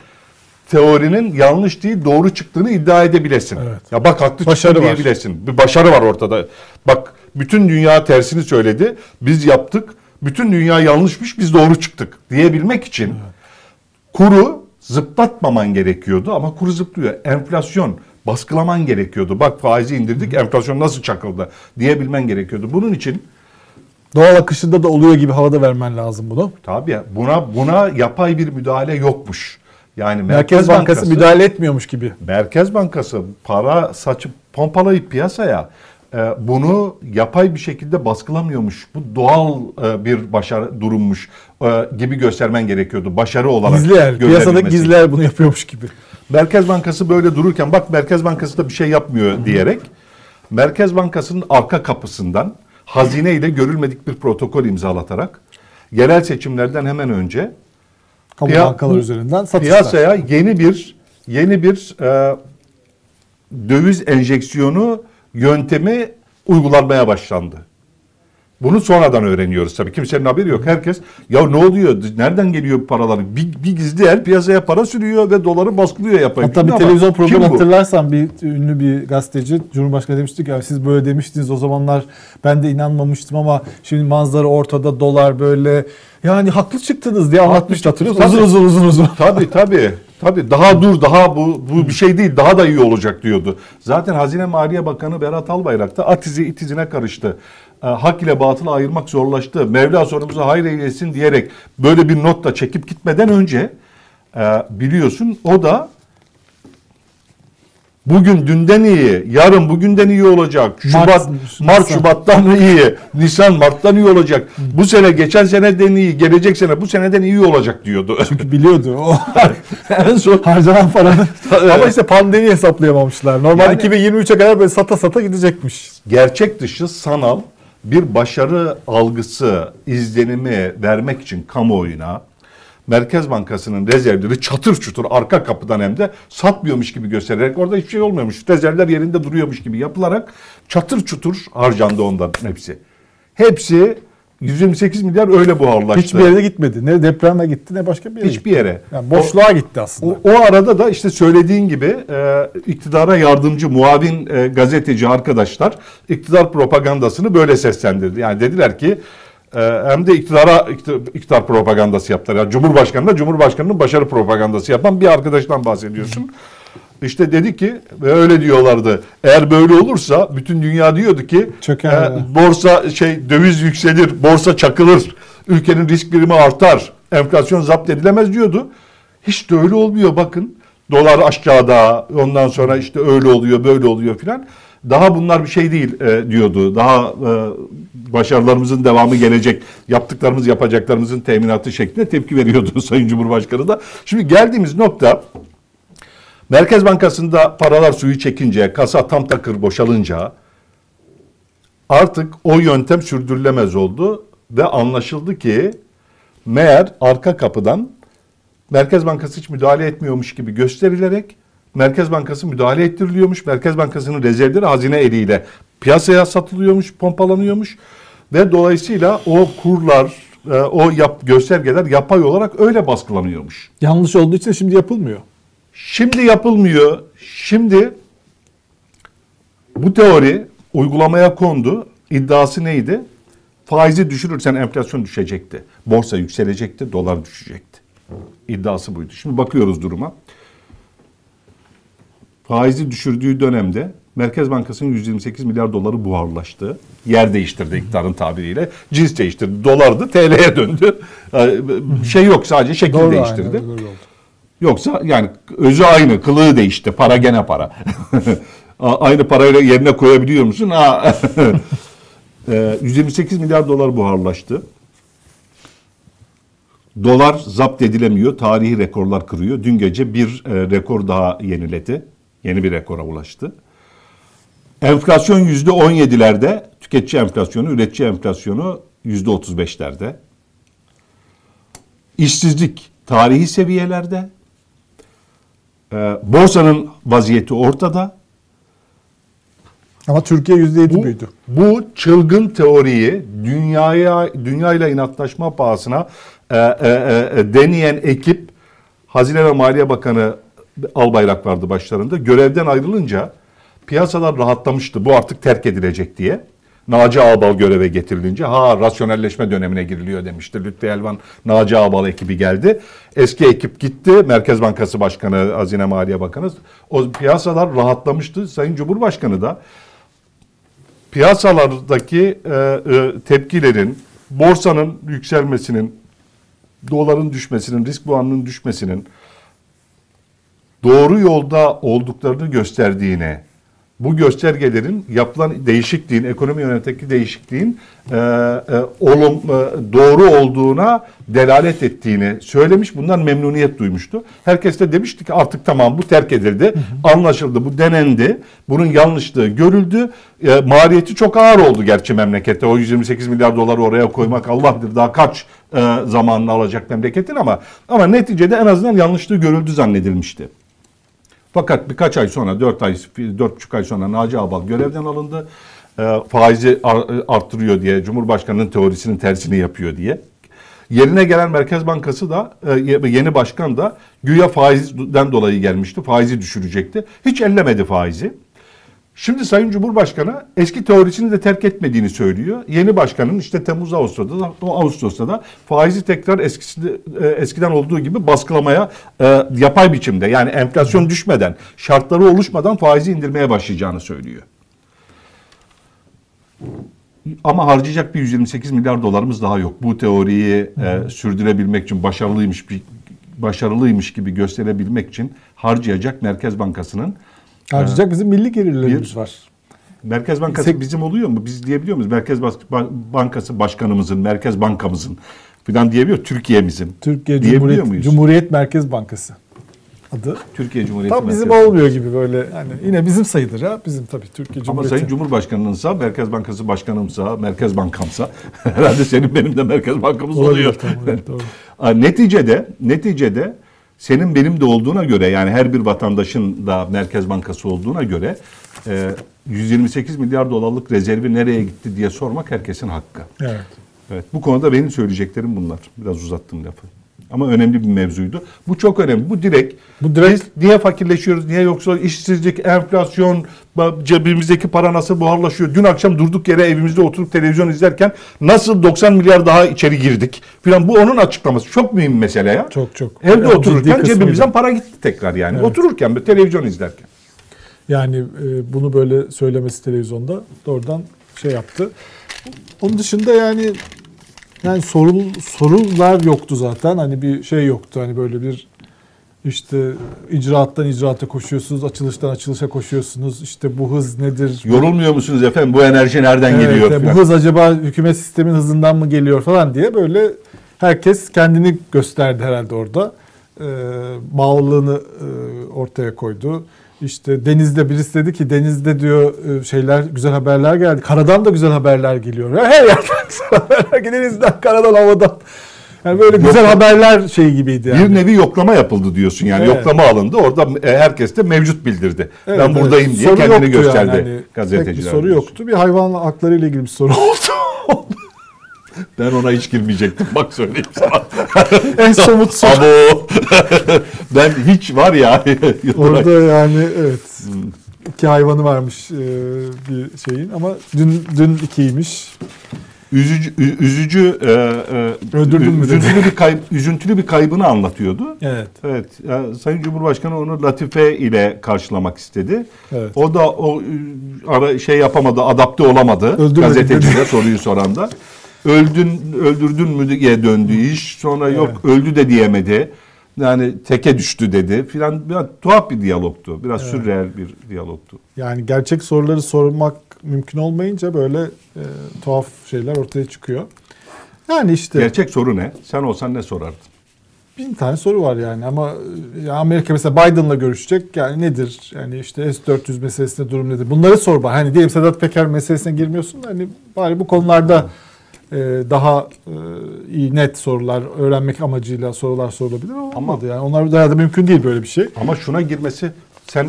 teorinin yanlış değil doğru çıktığını iddia edebilesin. Evet. Ya bak haklı Başarı diyebilesin. Bir başarı var ortada. Bak bütün dünya tersini söyledi. Biz yaptık. Bütün dünya yanlışmış biz doğru çıktık diyebilmek için kuru zıplatmaman gerekiyordu ama kuru zıplıyor. Enflasyon baskılaman gerekiyordu. Bak faizi indirdik enflasyon nasıl çakıldı diyebilmen gerekiyordu. Bunun için Doğal akışında da oluyor gibi havada vermen lazım bunu. tabii buna buna yapay bir müdahale yokmuş. Yani Merkez, Bankası, müdahale etmiyormuş gibi. Merkez Bankası para saçıp pompalayıp piyasaya e, bunu yapay bir şekilde baskılamıyormuş. Bu doğal e, bir başarı durummuş e, gibi göstermen gerekiyordu. Başarı olarak. Gizli el. Piyasadaki el bunu yapıyormuş gibi. Merkez Bankası böyle dururken bak Merkez Bankası da bir şey yapmıyor diyerek Merkez Bankası'nın arka kapısından hazine ile görülmedik bir protokol imzalatarak yerel seçimlerden hemen önce Kamu Piya- bankalar üzerinden satışlar. piyasaya yeni bir yeni bir e, döviz enjeksiyonu yöntemi uygulanmaya başlandı. Bunu sonradan öğreniyoruz tabii. Kimsenin haberi yok. Herkes ya ne oluyor? Nereden geliyor bu paralar? Bir, bir gizli el piyasaya para sürüyor ve doları baskılıyor yapayım. Hatta bir televizyon programı hatırlarsan bir ünlü bir gazeteci Cumhurbaşkanı demişti ki "Ya siz böyle demiştiniz o zamanlar ben de inanmamıştım ama şimdi manzara ortada dolar böyle yani haklı çıktınız diye anlatmıştı hatırlıyor musun? Tabii. Uzun uzun uzun uzun. Tabii tabii. Tabii daha dur daha bu bu bir şey değil daha da iyi olacak diyordu. Zaten Hazine Maliye Bakanı Berat Albayrak da atizi itizine karıştı. E, hak ile batılı ayırmak zorlaştı. Mevla sonumuzu hayır eylesin diyerek böyle bir not da çekip gitmeden önce e, biliyorsun o da bugün dünden iyi, yarın bugünden iyi olacak. Şubat, Mart- Mart, Nisan. Şubat'tan iyi, Nisan, Mart'tan iyi olacak. Bu sene, geçen seneden iyi, gelecek sene bu seneden iyi olacak diyordu. Çünkü biliyordu o en son harcanan paranın. Ama işte pandemi hesaplayamamışlar. Normal Yani- 2023'e kadar böyle sata sata gidecekmiş. gerçek dışı sanal bir başarı algısı, izlenimi vermek için kamuoyuna Merkez Bankası'nın rezervleri çatır çutur arka kapıdan hem de satmıyormuş gibi göstererek orada hiçbir şey olmuyormuş. Rezervler yerinde duruyormuş gibi yapılarak çatır çutur harcandı onların hepsi. Hepsi 128 milyar öyle buharlaştı. Hiçbir yere gitmedi. Ne depreme gitti ne başka bir yere Hiçbir yere. Yani boşluğa gitti aslında. O, o arada da işte söylediğin gibi e, iktidara yardımcı muavin e, gazeteci arkadaşlar iktidar propagandasını böyle seslendirdi. Yani dediler ki e, hem de iktidara iktidar, iktidar propagandası yaptılar. Yani Cumhurbaşkanı da Cumhurbaşkanı'nın başarı propagandası yapan bir arkadaştan bahsediyorsun. İşte dedi ki ve öyle diyorlardı. Eğer böyle olursa bütün dünya diyordu ki Çöker. e, borsa şey döviz yükselir, borsa çakılır, ülkenin risk birimi artar, enflasyon zapt edilemez diyordu. Hiç de öyle olmuyor bakın. Dolar aşağıda, ondan sonra işte öyle oluyor, böyle oluyor filan. Daha bunlar bir şey değil e, diyordu. Daha e, başarılarımızın devamı gelecek, yaptıklarımız yapacaklarımızın teminatı şeklinde tepki veriyordu Sayın Cumhurbaşkanı da. Şimdi geldiğimiz nokta Merkez Bankası'nda paralar suyu çekince, kasa tam takır boşalınca artık o yöntem sürdürülemez oldu ve anlaşıldı ki meğer arka kapıdan Merkez Bankası hiç müdahale etmiyormuş gibi gösterilerek Merkez Bankası müdahale ettiriliyormuş. Merkez Bankası'nın rezervleri hazine eliyle piyasaya satılıyormuş, pompalanıyormuş ve dolayısıyla o kurlar, e, o yap, göstergeler yapay olarak öyle baskılanıyormuş. Yanlış olduğu için şimdi yapılmıyor. Şimdi yapılmıyor. Şimdi bu teori uygulamaya kondu. İddiası neydi? Faizi düşürürsen enflasyon düşecekti. Borsa yükselecekti, dolar düşecekti. İddiası buydu. Şimdi bakıyoruz duruma. Faizi düşürdüğü dönemde Merkez Bankası'nın 128 milyar doları buharlaştı. Yer değiştirdi iktidarın tabiriyle. Cins değiştirdi. Dolardı, TL'ye döndü. Ee, Şey yok sadece şekil Doğru değiştirdi. aynen, öyle oldu. Yoksa yani özü aynı, kılığı değişti. Para gene para. Aynı parayla yerine koyabiliyor musun? Ha. Ee, 128 milyar dolar buharlaştı. Dolar zapt edilemiyor. Tarihi rekorlar kırıyor. Dün gece bir e, rekor daha yeniledi. Yeni bir rekora ulaştı. Enflasyon yüzde 17'lerde, tüketici enflasyonu, üretici enflasyonu yüzde 35'lerde. İşsizlik tarihi seviyelerde. Ee, borsanın vaziyeti ortada. Ama Türkiye %7 Bu, büyüdü. bu çılgın teoriyi dünyaya dünyayla inatlaşma pahasına e, e, e, deneyen ekip Hazine ve Maliye Bakanı Albayrak vardı başlarında. Görevden ayrılınca piyasalar rahatlamıştı. Bu artık terk edilecek diye. Naci Ağbal göreve getirilince ha rasyonelleşme dönemine giriliyor demişti. Lütfi Elvan Naci Ağbal ekibi geldi. Eski ekip gitti. Merkez Bankası Başkanı, Hazine Maliye Bakanı. O piyasalar rahatlamıştı. Sayın Cumhurbaşkanı da piyasalardaki e, e, tepkilerin, borsanın yükselmesinin, doların düşmesinin, risk puanının düşmesinin doğru yolda olduklarını gösterdiğine, bu göstergelerin yapılan değişikliğin, ekonomi yönetimdeki değişikliğin e, e, olum, e, doğru olduğuna delalet ettiğini söylemiş. Bundan memnuniyet duymuştu. Herkes de demişti ki artık tamam bu terk edildi, anlaşıldı, bu denendi, bunun yanlışlığı görüldü. E, maliyeti çok ağır oldu gerçi memlekette. O 128 milyar doları oraya koymak Allah bilir daha kaç e, zamanını alacak memleketin ama ama neticede en azından yanlışlığı görüldü zannedilmişti. Fakat birkaç ay sonra, 4 ay, 4,5 ay sonra Naci Ağbal görevden alındı. E, faizi ar- arttırıyor diye, Cumhurbaşkanı'nın teorisinin tersini yapıyor diye. Yerine gelen Merkez Bankası da, e, yeni başkan da güya faizden dolayı gelmişti. Faizi düşürecekti. Hiç ellemedi faizi. Şimdi Sayın Cumhurbaşkanı eski teorisini de terk etmediğini söylüyor. Yeni başkanın işte Temmuz Ağustos'ta da Ağustos'ta da faizi tekrar eskisi e, eskiden olduğu gibi baskılamaya e, yapay biçimde yani enflasyon düşmeden, şartları oluşmadan faizi indirmeye başlayacağını söylüyor. Ama harcayacak bir 128 milyar dolarımız daha yok. Bu teoriyi e, sürdürebilmek için başarılıymış bir başarılıymış gibi gösterebilmek için harcayacak Merkez Bankası'nın Harcayacak bizim milli gelirlerimiz var. Merkez Bankası Sek- bizim oluyor mu? Biz diyebiliyor muyuz? Merkez Bankası başkanımızın, Merkez Bankamızın falan diyebiliyor. Türkiye'mizin. Türkiye Cumhuriyet, muyuz? Cumhuriyet Merkez Bankası adı. Türkiye Cumhuriyeti Tam bizim Merkez olmuyor gibi böyle hani yine bizim sayılır ya. Bizim tabii Türkiye Ama Cumhuriyeti. Sayın Cumhurbaşkanınınsa, Merkez Bankası Başkanımsa, Merkez Bankamsa herhalde senin benim de Merkez Bankamız Olabilir, oluyor. tamam, evet, doğru. Aa, neticede, neticede senin benim de olduğuna göre yani her bir vatandaşın da Merkez Bankası olduğuna göre e, 128 milyar dolarlık rezervi nereye gitti diye sormak herkesin hakkı. Evet. Evet, bu konuda benim söyleyeceklerim bunlar. Biraz uzattım lafı. Ama önemli bir mevzuydu. Bu çok önemli. Bu direkt, Bu direkt- biz niye fakirleşiyoruz, niye yoksa işsizlik, enflasyon, cebimizdeki para nasıl buharlaşıyor? Dün akşam durduk yere evimizde oturup televizyon izlerken nasıl 90 milyar daha içeri girdik filan bu onun açıklaması. Çok mühim mesele ya. Çok çok. Evde Yani otururken cebimizden para gitti tekrar yani. Evet. Otururken televizyon izlerken. Yani e, bunu böyle söylemesi televizyonda doğrudan şey yaptı. Onun dışında yani yani sorul, sorular yoktu zaten. Hani bir şey yoktu. Hani böyle bir işte icraattan icraata koşuyorsunuz, açılıştan açılışa koşuyorsunuz. İşte bu hız nedir? Yorulmuyor musunuz efendim? Bu enerji nereden Evet, geliyor? e, bu hız acaba hükümet sistemin hızından mı geliyor falan diye böyle herkes kendini gösterdi herhalde orada. Ee, bağlılığını e, ortaya koydu. İşte denizde birisi dedi ki denizde diyor e, şeyler güzel haberler geldi. Karadan da güzel haberler geliyor. Her yerden güzel haberler geliyor. Denizden, karadan, havadan. Yani böyle güzel haberler şey gibiydi yani. Bir nevi yoklama yapıldı diyorsun yani. Evet. Yoklama alındı. Orada e, herkes de mevcut bildirdi. Evet, ben evet. buradayım diye Soru kendini yoktu yani. gösterdi Hani gazeteciler. Bir soru diyorsun. yoktu. Bir hayvan hakları ile ilgili bir soru oldu. Ben ona hiç girmeyecektim. Bak söyleyeyim sana. en somut soru. Abo. ben hiç var ya. Orada yani evet. iki hayvanı varmış e, bir şeyin ama dün dün ikiymiş. üzücü üzücü e, e, Öldürdün mü üzüntülü bir kayıp üzüntülü bir kaybını anlatıyordu. Evet. Evet. ya Sayın Cumhurbaşkanı onu latife ile karşılamak istedi. Evet. O da o e, ara şey yapamadı, adapte olamadı. Öldürmedim Gazetecide soruyu soran da. Öldün, öldürdün mü diye döndü iş. Sonra yok öldü de diyemedi. Yani teke düştü dedi filan. Biraz tuhaf bir diyalogtu. Biraz sürreel bir diyalogtu. Yani gerçek soruları sormak mümkün olmayınca böyle e, tuhaf şeyler ortaya çıkıyor. Yani işte Gerçek soru ne? Sen olsan ne sorardın? bin tane soru var yani ama e, ya Amerika mesela Biden'la görüşecek yani nedir yani işte S-400 meselesinde durum nedir bunları sor bana hani diyelim Sedat Peker meselesine girmiyorsun da hani bari bu konularda e, daha e, iyi net sorular öğrenmek amacıyla sorular sorulabilir ama, Ama- olmadı yani onlar da mümkün değil böyle bir şey. Ama şuna girmesi sen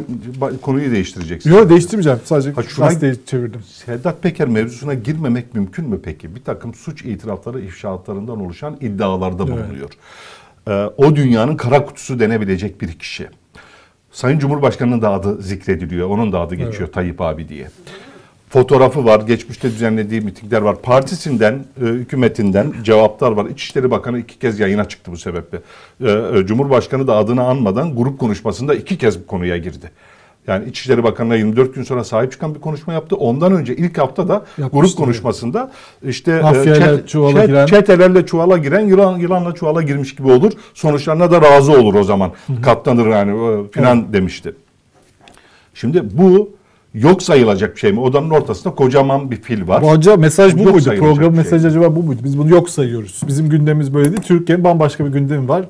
konuyu değiştireceksin. Yok değiştirmeyeceğim sadece Ha, şuna- çevirdim. Sedat Peker mevzusuna girmemek mümkün mü peki? Bir takım suç itirafları, ifşaatlarından oluşan iddialarda bulunuyor. Ee, o dünyanın kara kutusu denebilecek bir kişi. Sayın Cumhurbaşkanı'nın da adı zikrediliyor. Onun da adı geçiyor Tayyip abi diye. Fotoğrafı var, geçmişte düzenlediği mitingler var. Partisinden, e, hükümetinden cevaplar var. İçişleri Bakanı iki kez yayına çıktı bu sebeple. E, e, Cumhurbaşkanı da adını anmadan grup konuşmasında iki kez bu konuya girdi. Yani İçişleri Bakanı'na 24 gün sonra sahip çıkan bir konuşma yaptı. Ondan önce ilk hafta da Yapmıştı. grup konuşmasında işte e, Mafyayla çet- çuvala çet- giren- çetelerle çuvala giren yılan yılanla çuvala girmiş gibi olur. Sonuçlarına da razı olur o zaman. Katlanır yani e, filan demişti. Şimdi bu yok sayılacak bir şey mi? Odanın ortasında kocaman bir fil var. Bu acaba mesaj bu Yok muydu? Program bir şey. mesajı acaba bu muydu? Biz bunu yok sayıyoruz. Bizim gündemimiz böyle değil. Türkiye'nin bambaşka bir gündemi var.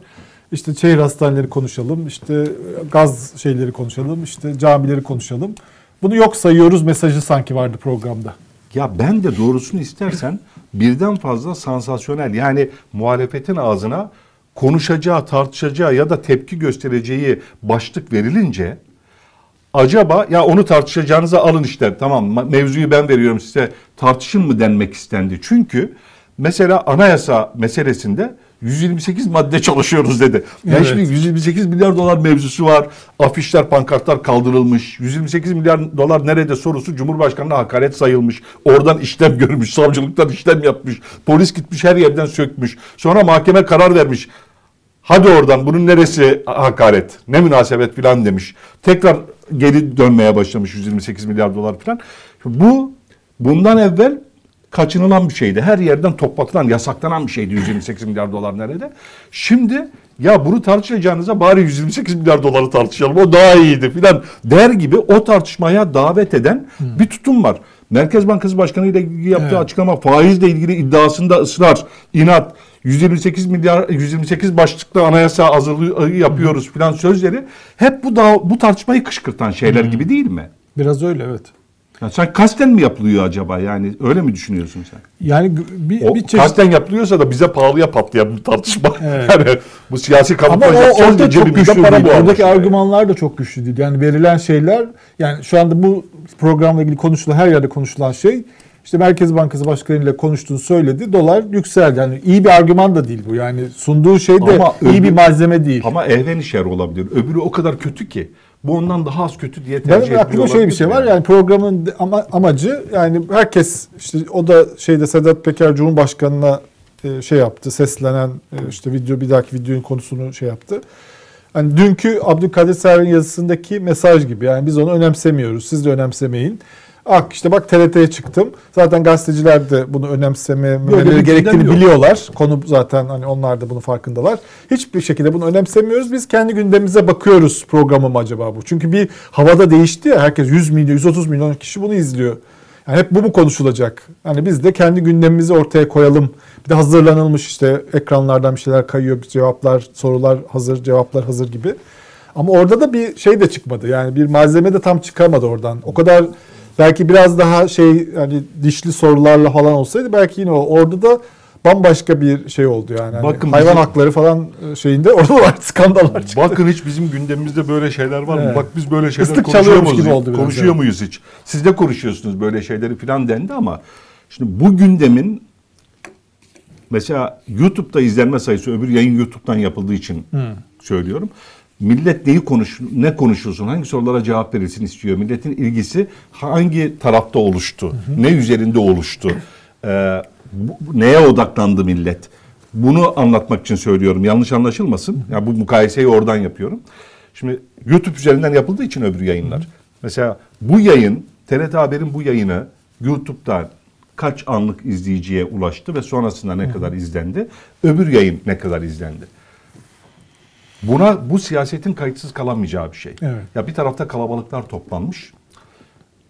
İşte şehir hastaneleri konuşalım, işte gaz şeyleri konuşalım, işte camileri konuşalım. Bunu yok sayıyoruz mesajı sanki vardı programda. Ya ben de doğrusunu istersen birden fazla sansasyonel yani muhalefetin ağzına konuşacağı, tartışacağı ya da tepki göstereceği başlık verilince acaba ya onu tartışacağınıza alın işte tamam ma- mevzuyu ben veriyorum size tartışın mı denmek istendi. Çünkü mesela anayasa meselesinde 128 madde çalışıyoruz dedi. Yani Evet. şimdi 128 milyar dolar mevzusu var. Afişler, pankartlar kaldırılmış. 128 milyar dolar nerede sorusu Cumhurbaşkanı'na hakaret sayılmış. Oradan işlem görmüş. Savcılıktan işlem yapmış. Polis gitmiş her yerden sökmüş. Sonra mahkeme karar vermiş. Hadi oradan bunun neresi hakaret, ne münasebet filan demiş. Tekrar geri dönmeye başlamış 128 milyar dolar filan. Bu bundan evvel kaçınılan bir şeydi. Her yerden toplatılan, yasaklanan bir şeydi 128 milyar dolar nerede. Şimdi ya bunu tartışacağınıza bari 128 milyar doları tartışalım o daha iyiydi filan der gibi o tartışmaya davet eden bir tutum var. Merkez Bankası Başkanı ile ilgili yaptığı Evet. açıklama faizle ilgili iddiasında ısrar, inat, 128 milyar 128 başlıklı anayasa hazırlığı yapıyoruz filan sözleri hep bu da bu tartışmayı kışkırtan şeyler gibi değil mi? Biraz öyle evet. Ya sen kasten mi yapılıyor acaba yani öyle mi düşünüyorsun sen? Yani bir, O bir çeşit... kasten yapılıyorsa da bize pahalıya patlayan bir tartışma. Evet. Yani bu siyasi o yapacağız cebimizden güçlü para değil. bu Oradaki argümanlar da çok güçlü değil. Yani verilen şeyler yani şu anda bu programla ilgili konuşulan her yerde konuşulan şey işte Merkez Bankası Başkanı ile konuştuğunu söyledi. Dolar yükseldi. Yani iyi bir argüman da değil bu. Yani sunduğu şey de Ama iyi öbür- bir malzeme değil. Ama ehven işer olabilir. Öbürü o kadar kötü ki. Bu ondan daha az kötü diye tercih Benim ediyor aklımda şöyle bir şey var yani programın ama, amacı yani herkes işte o da şeyde Sedat Peker Cumhurbaşkanı'na e, şey yaptı seslenen e, işte video bir dahaki videonun konusunu şey yaptı. Hani dünkü Abdülkadir Selvi'nin yazısındaki mesaj gibi yani biz onu önemsemiyoruz siz de önemsemeyin. Ak işte bak TRT'ye çıktım. Zaten gazeteciler de bunu önemsememeleri gerektiğini yok. biliyorlar. Konu zaten hani onlar da bunun farkındalar. Hiçbir şekilde bunu önemsemiyoruz. Biz kendi gündemimize bakıyoruz programı mı acaba bu? Çünkü bir havada değişti ya. Herkes 100 milyon, 130 milyon kişi bunu izliyor. Yani hep bu mu konuşulacak? Hani biz de kendi gündemimizi ortaya koyalım. Bir de hazırlanılmış işte ekranlardan bir şeyler kayıyor. Cevaplar, sorular hazır, cevaplar hazır gibi. Ama orada da bir şey de çıkmadı. Yani bir malzeme de tam çıkamadı oradan. O kadar belki biraz daha şey hani dişli sorularla falan olsaydı belki yine o. Orada da bambaşka bir şey oldu yani. Hani Bakın hayvan bizim- hakları falan şeyinde orada var skandallar çıktı. Bakın hiç bizim gündemimizde böyle şeyler var mı? Evet. Bak biz böyle şeyler Islık konuşuyor muyuz? gibi oldu konuşuyor evet. muyuz hiç? Siz de konuşuyorsunuz böyle şeyleri falan dendi ama şimdi bu gündemin mesela YouTube'da izlenme sayısı öbür yayın YouTube'dan yapıldığı için söylüyorum. Millet neyi konuş ne konuşulsun, hangi sorulara cevap verilsin istiyor. Milletin ilgisi hangi tarafta oluştu, ne üzerinde oluştu, Ee, bu- neye odaklandı millet. Bunu anlatmak için söylüyorum. Yanlış anlaşılmasın. Ya bu mukayeseyi oradan yapıyorum. Şimdi YouTube üzerinden yapıldığı için öbür yayınlar. Mesela bu yayın, TRT Haber'in bu yayını YouTube'da kaç anlık izleyiciye ulaştı ve sonrasında ne kadar izlendi? Öbür yayın ne kadar izlendi? Buna bu siyasetin kayıtsız kalamayacağı bir şey. Evet. Ya bir tarafta kalabalıklar toplanmış.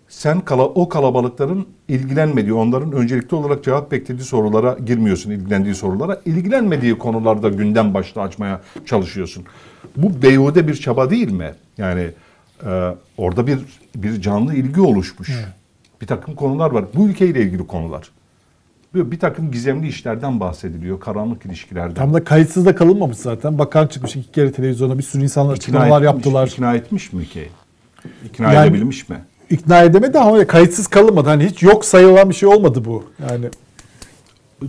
sen kala, o kalabalıkların ilgilenmediği, onların öncelikli olarak cevap beklediği sorulara girmiyorsun, ilgilendiği sorulara. ilgilenmediği konularda gündem başlığı açmaya çalışıyorsun. Bu beyhude bir çaba değil mi? Yani e, orada bir bir canlı ilgi oluşmuş. Bir takım konular var. Bu ülkeyle ilgili konular. Bir, bir takım gizemli işlerden bahsediliyor, karanlık ilişkilerden. Tam da kayıtsız da kalınmamış zaten. Bakan çıkmış iki kere televizyona bir sürü insanlar açıklamalar yaptılar. İkna etmiş mi ki? İkna Yani- edebilmiş mi? İkna edemedi ama kayıtsız kalınmadı. Hani hiç yok sayılan bir şey olmadı bu. Yani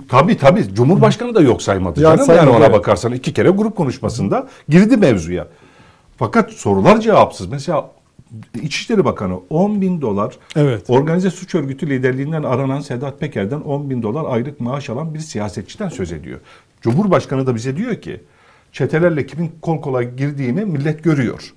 Tabii tabii. Cumhurbaşkanı da yok saymadı Ya canım. yani ona evet. bakarsan iki kere grup konuşmasında girdi mevzuya. Fakat sorular cevapsız. Mesela İçişleri Bakanı 10 bin dolar Evet. organize suç örgütü liderliğinden aranan Sedat Peker'den 10 bin dolar aylık maaş alan bir siyasetçiden söz ediyor. Cumhurbaşkanı da bize diyor ki çetelerle kimin kol kola girdiğini millet görüyor.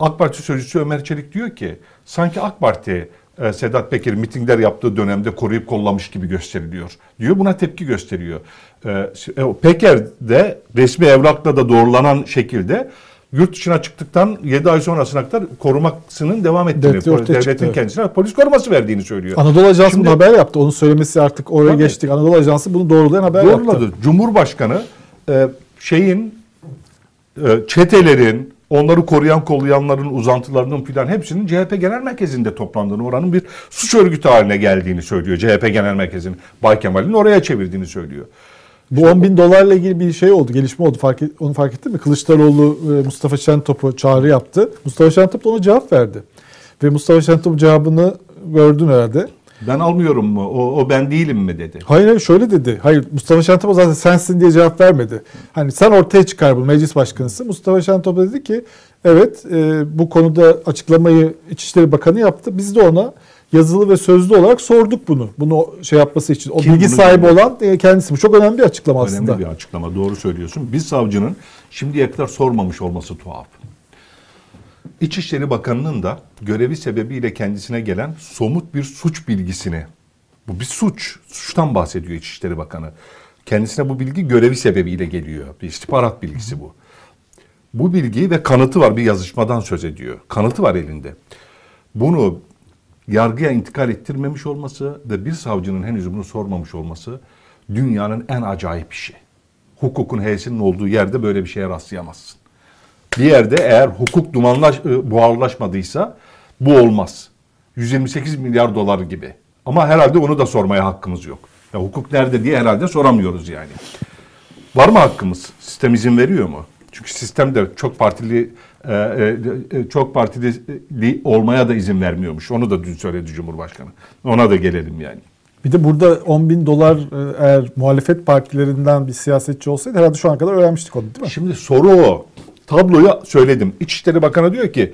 AK Parti sözcüsü Ömer Çelik diyor ki sanki AK Parti e, Sedat Peker mitingler yaptığı dönemde koruyup kollamış gibi gösteriliyor diyor. Buna tepki gösteriyor. E, e, Peker de resmi evrakla da doğrulanan şekilde yurt dışına çıktıktan 7 ay sonrasına kadar korumasının devam ettiğini, Devlet devletin çıktı. kendisine polis koruması verdiğini söylüyor. Anadolu Ajansı Şimdi- bunu haber yaptı. Onun söylemesi artık oraya Tabii. geçtik. Anadolu Ajansı bunu doğrulayan haber Doğruladı. yaptı. Cumhurbaşkanı e, şeyin e, çetelerin, onları koruyan kollayanların uzantılarının filan hepsinin CHP Genel Merkezi'nde toplandığını, oranın bir suç örgütü haline geldiğini söylüyor. CHP Genel Merkezi'nin Bay Kemal'in oraya çevirdiğini söylüyor. Bu 10 bin dolarla ilgili bir şey oldu, gelişme oldu. Fark et, onu fark ettin mi? Kılıçdaroğlu e, Mustafa Şentop'u çağrı yaptı. Mustafa Şentop da ona cevap verdi. Ve Mustafa Şentop cevabını gördün herhalde. Ben almıyorum mu? O, o ben değilim mi dedi. Hayır hayır şöyle dedi. Hayır Mustafa Şentop zaten sensin diye cevap vermedi. Hani sen ortaya çıkar bu meclis başkanısın. Mustafa Şentop dedi ki evet e, bu konuda açıklamayı İçişleri Bakanı yaptı. Biz de ona yazılı ve sözlü olarak sorduk bunu. Bunu şey yapması için. O Kim bilgi sahibi söyledi? olan e, kendisi. Bu çok önemli bir açıklama aslında. Önemli bir açıklama. Doğru söylüyorsun. Bir savcının şimdiye kadar sormamış olması tuhaf. İçişleri Bakanı'nın da görevi sebebiyle kendisine gelen somut bir suç bilgisini, bu bir suç, suçtan bahsediyor İçişleri Bakanı. Kendisine bu bilgi görevi sebebiyle geliyor. Bir istihbarat bilgisi bu. Bu bilgi ve kanıtı var bir yazışmadan söz ediyor. Kanıtı var elinde. Bunu yargıya intikal ettirmemiş olması ve bir savcının henüz bunu sormamış olması dünyanın en acayip işi. Hukukun H'sinin olduğu yerde böyle bir şeye rastlayamazsın. Bir yerde eğer hukuk dumanlaş, e, buharlaşmadıysa bu olmaz. 128 milyar dolar gibi. Ama herhalde onu da sormaya hakkımız yok. Ya hukuk nerede diye herhalde soramıyoruz yani. Var mı hakkımız? Sistem izin veriyor mu? Çünkü sistem de çok partili çok partili olmaya da izin vermiyormuş. Onu da dün söyledi Cumhurbaşkanı. Ona da gelelim yani. Bir de burada 10 bin dolar e, eğer muhalefet partilerinden bir siyasetçi olsaydı herhalde şu ana kadar öğrenmiştik onu değil mi? Şimdi soru o. Tabloyu söyledim. İçişleri Bakanı diyor ki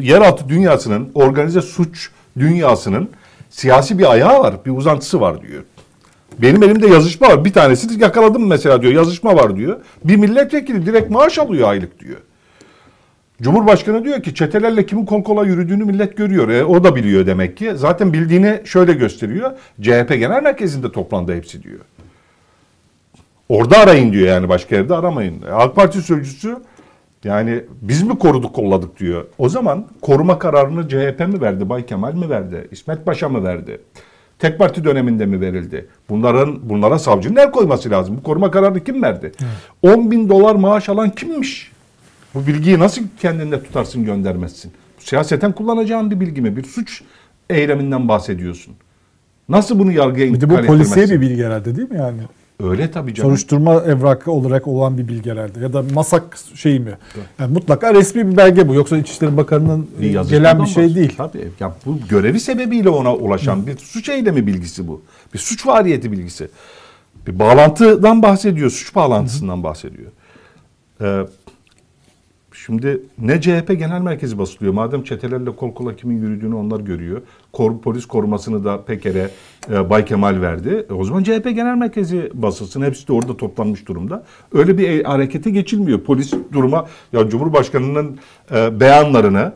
yeraltı dünyasının organize suç dünyasının siyasi bir ayağı var, bir uzantısı var diyor. Benim elimde yazışma var. Bir tanesini yakaladım mesela diyor. Yazışma var diyor. Bir milletvekili direkt maaş alıyor aylık diyor. Cumhurbaşkanı diyor ki çetelerle kimin kol kola yürüdüğünü millet görüyor. E, o da biliyor demek ki. Zaten bildiğini şöyle gösteriyor. CHP Genel Merkezi'nde toplandı hepsi diyor. Orada arayın diyor yani başka yerde aramayın. E, AK Parti sözcüsü yani biz mi koruduk kolladık diyor. O zaman koruma kararını CHP mi verdi, Bay Kemal mi verdi, İsmet Paşa mı verdi? Tek parti döneminde mi verildi? Bunların bunlara savcının el koyması lazım. Bu koruma kararını kim verdi? 10 bin dolar maaş alan kimmiş? Bu bilgiyi nasıl kendinde tutarsın göndermezsin? Siyaseten kullanacağın bir bilgi mi? Bir suç eyleminden bahsediyorsun. Nasıl bunu yargıya Bir de bu polisiye bir bilgi herhalde değil mi yani? Öyle tabii canım. Soruşturma evrakı olarak olan bir bilgi herhalde. Ya da masak şeyi mi? Yani mutlaka resmi bir belge bu. Yoksa İçişleri Bakanı'nın Bir e, yazışmadan gelen bir şey bahsediyor. değil. Tabii. Ya bu görevi sebebiyle ona ulaşan bir suç eylemi bilgisi bu. Bir suç faaliyeti bilgisi. Bir bağlantıdan bahsediyor, suç bağlantısından bahsediyor. Ee, şimdi ne CHP genel merkezi basılıyor. Madem çetelerle kol kola kimin yürüdüğünü onlar görüyor. Kor, polis korumasını da Peker'e e, Bay Kemal verdi. E, o zaman CHP genel merkezi basılsın. Hepsi de orada toplanmış durumda. Öyle bir e, harekete geçilmiyor. Polis duruma ya Cumhurbaşkanı'nın e, beyanlarını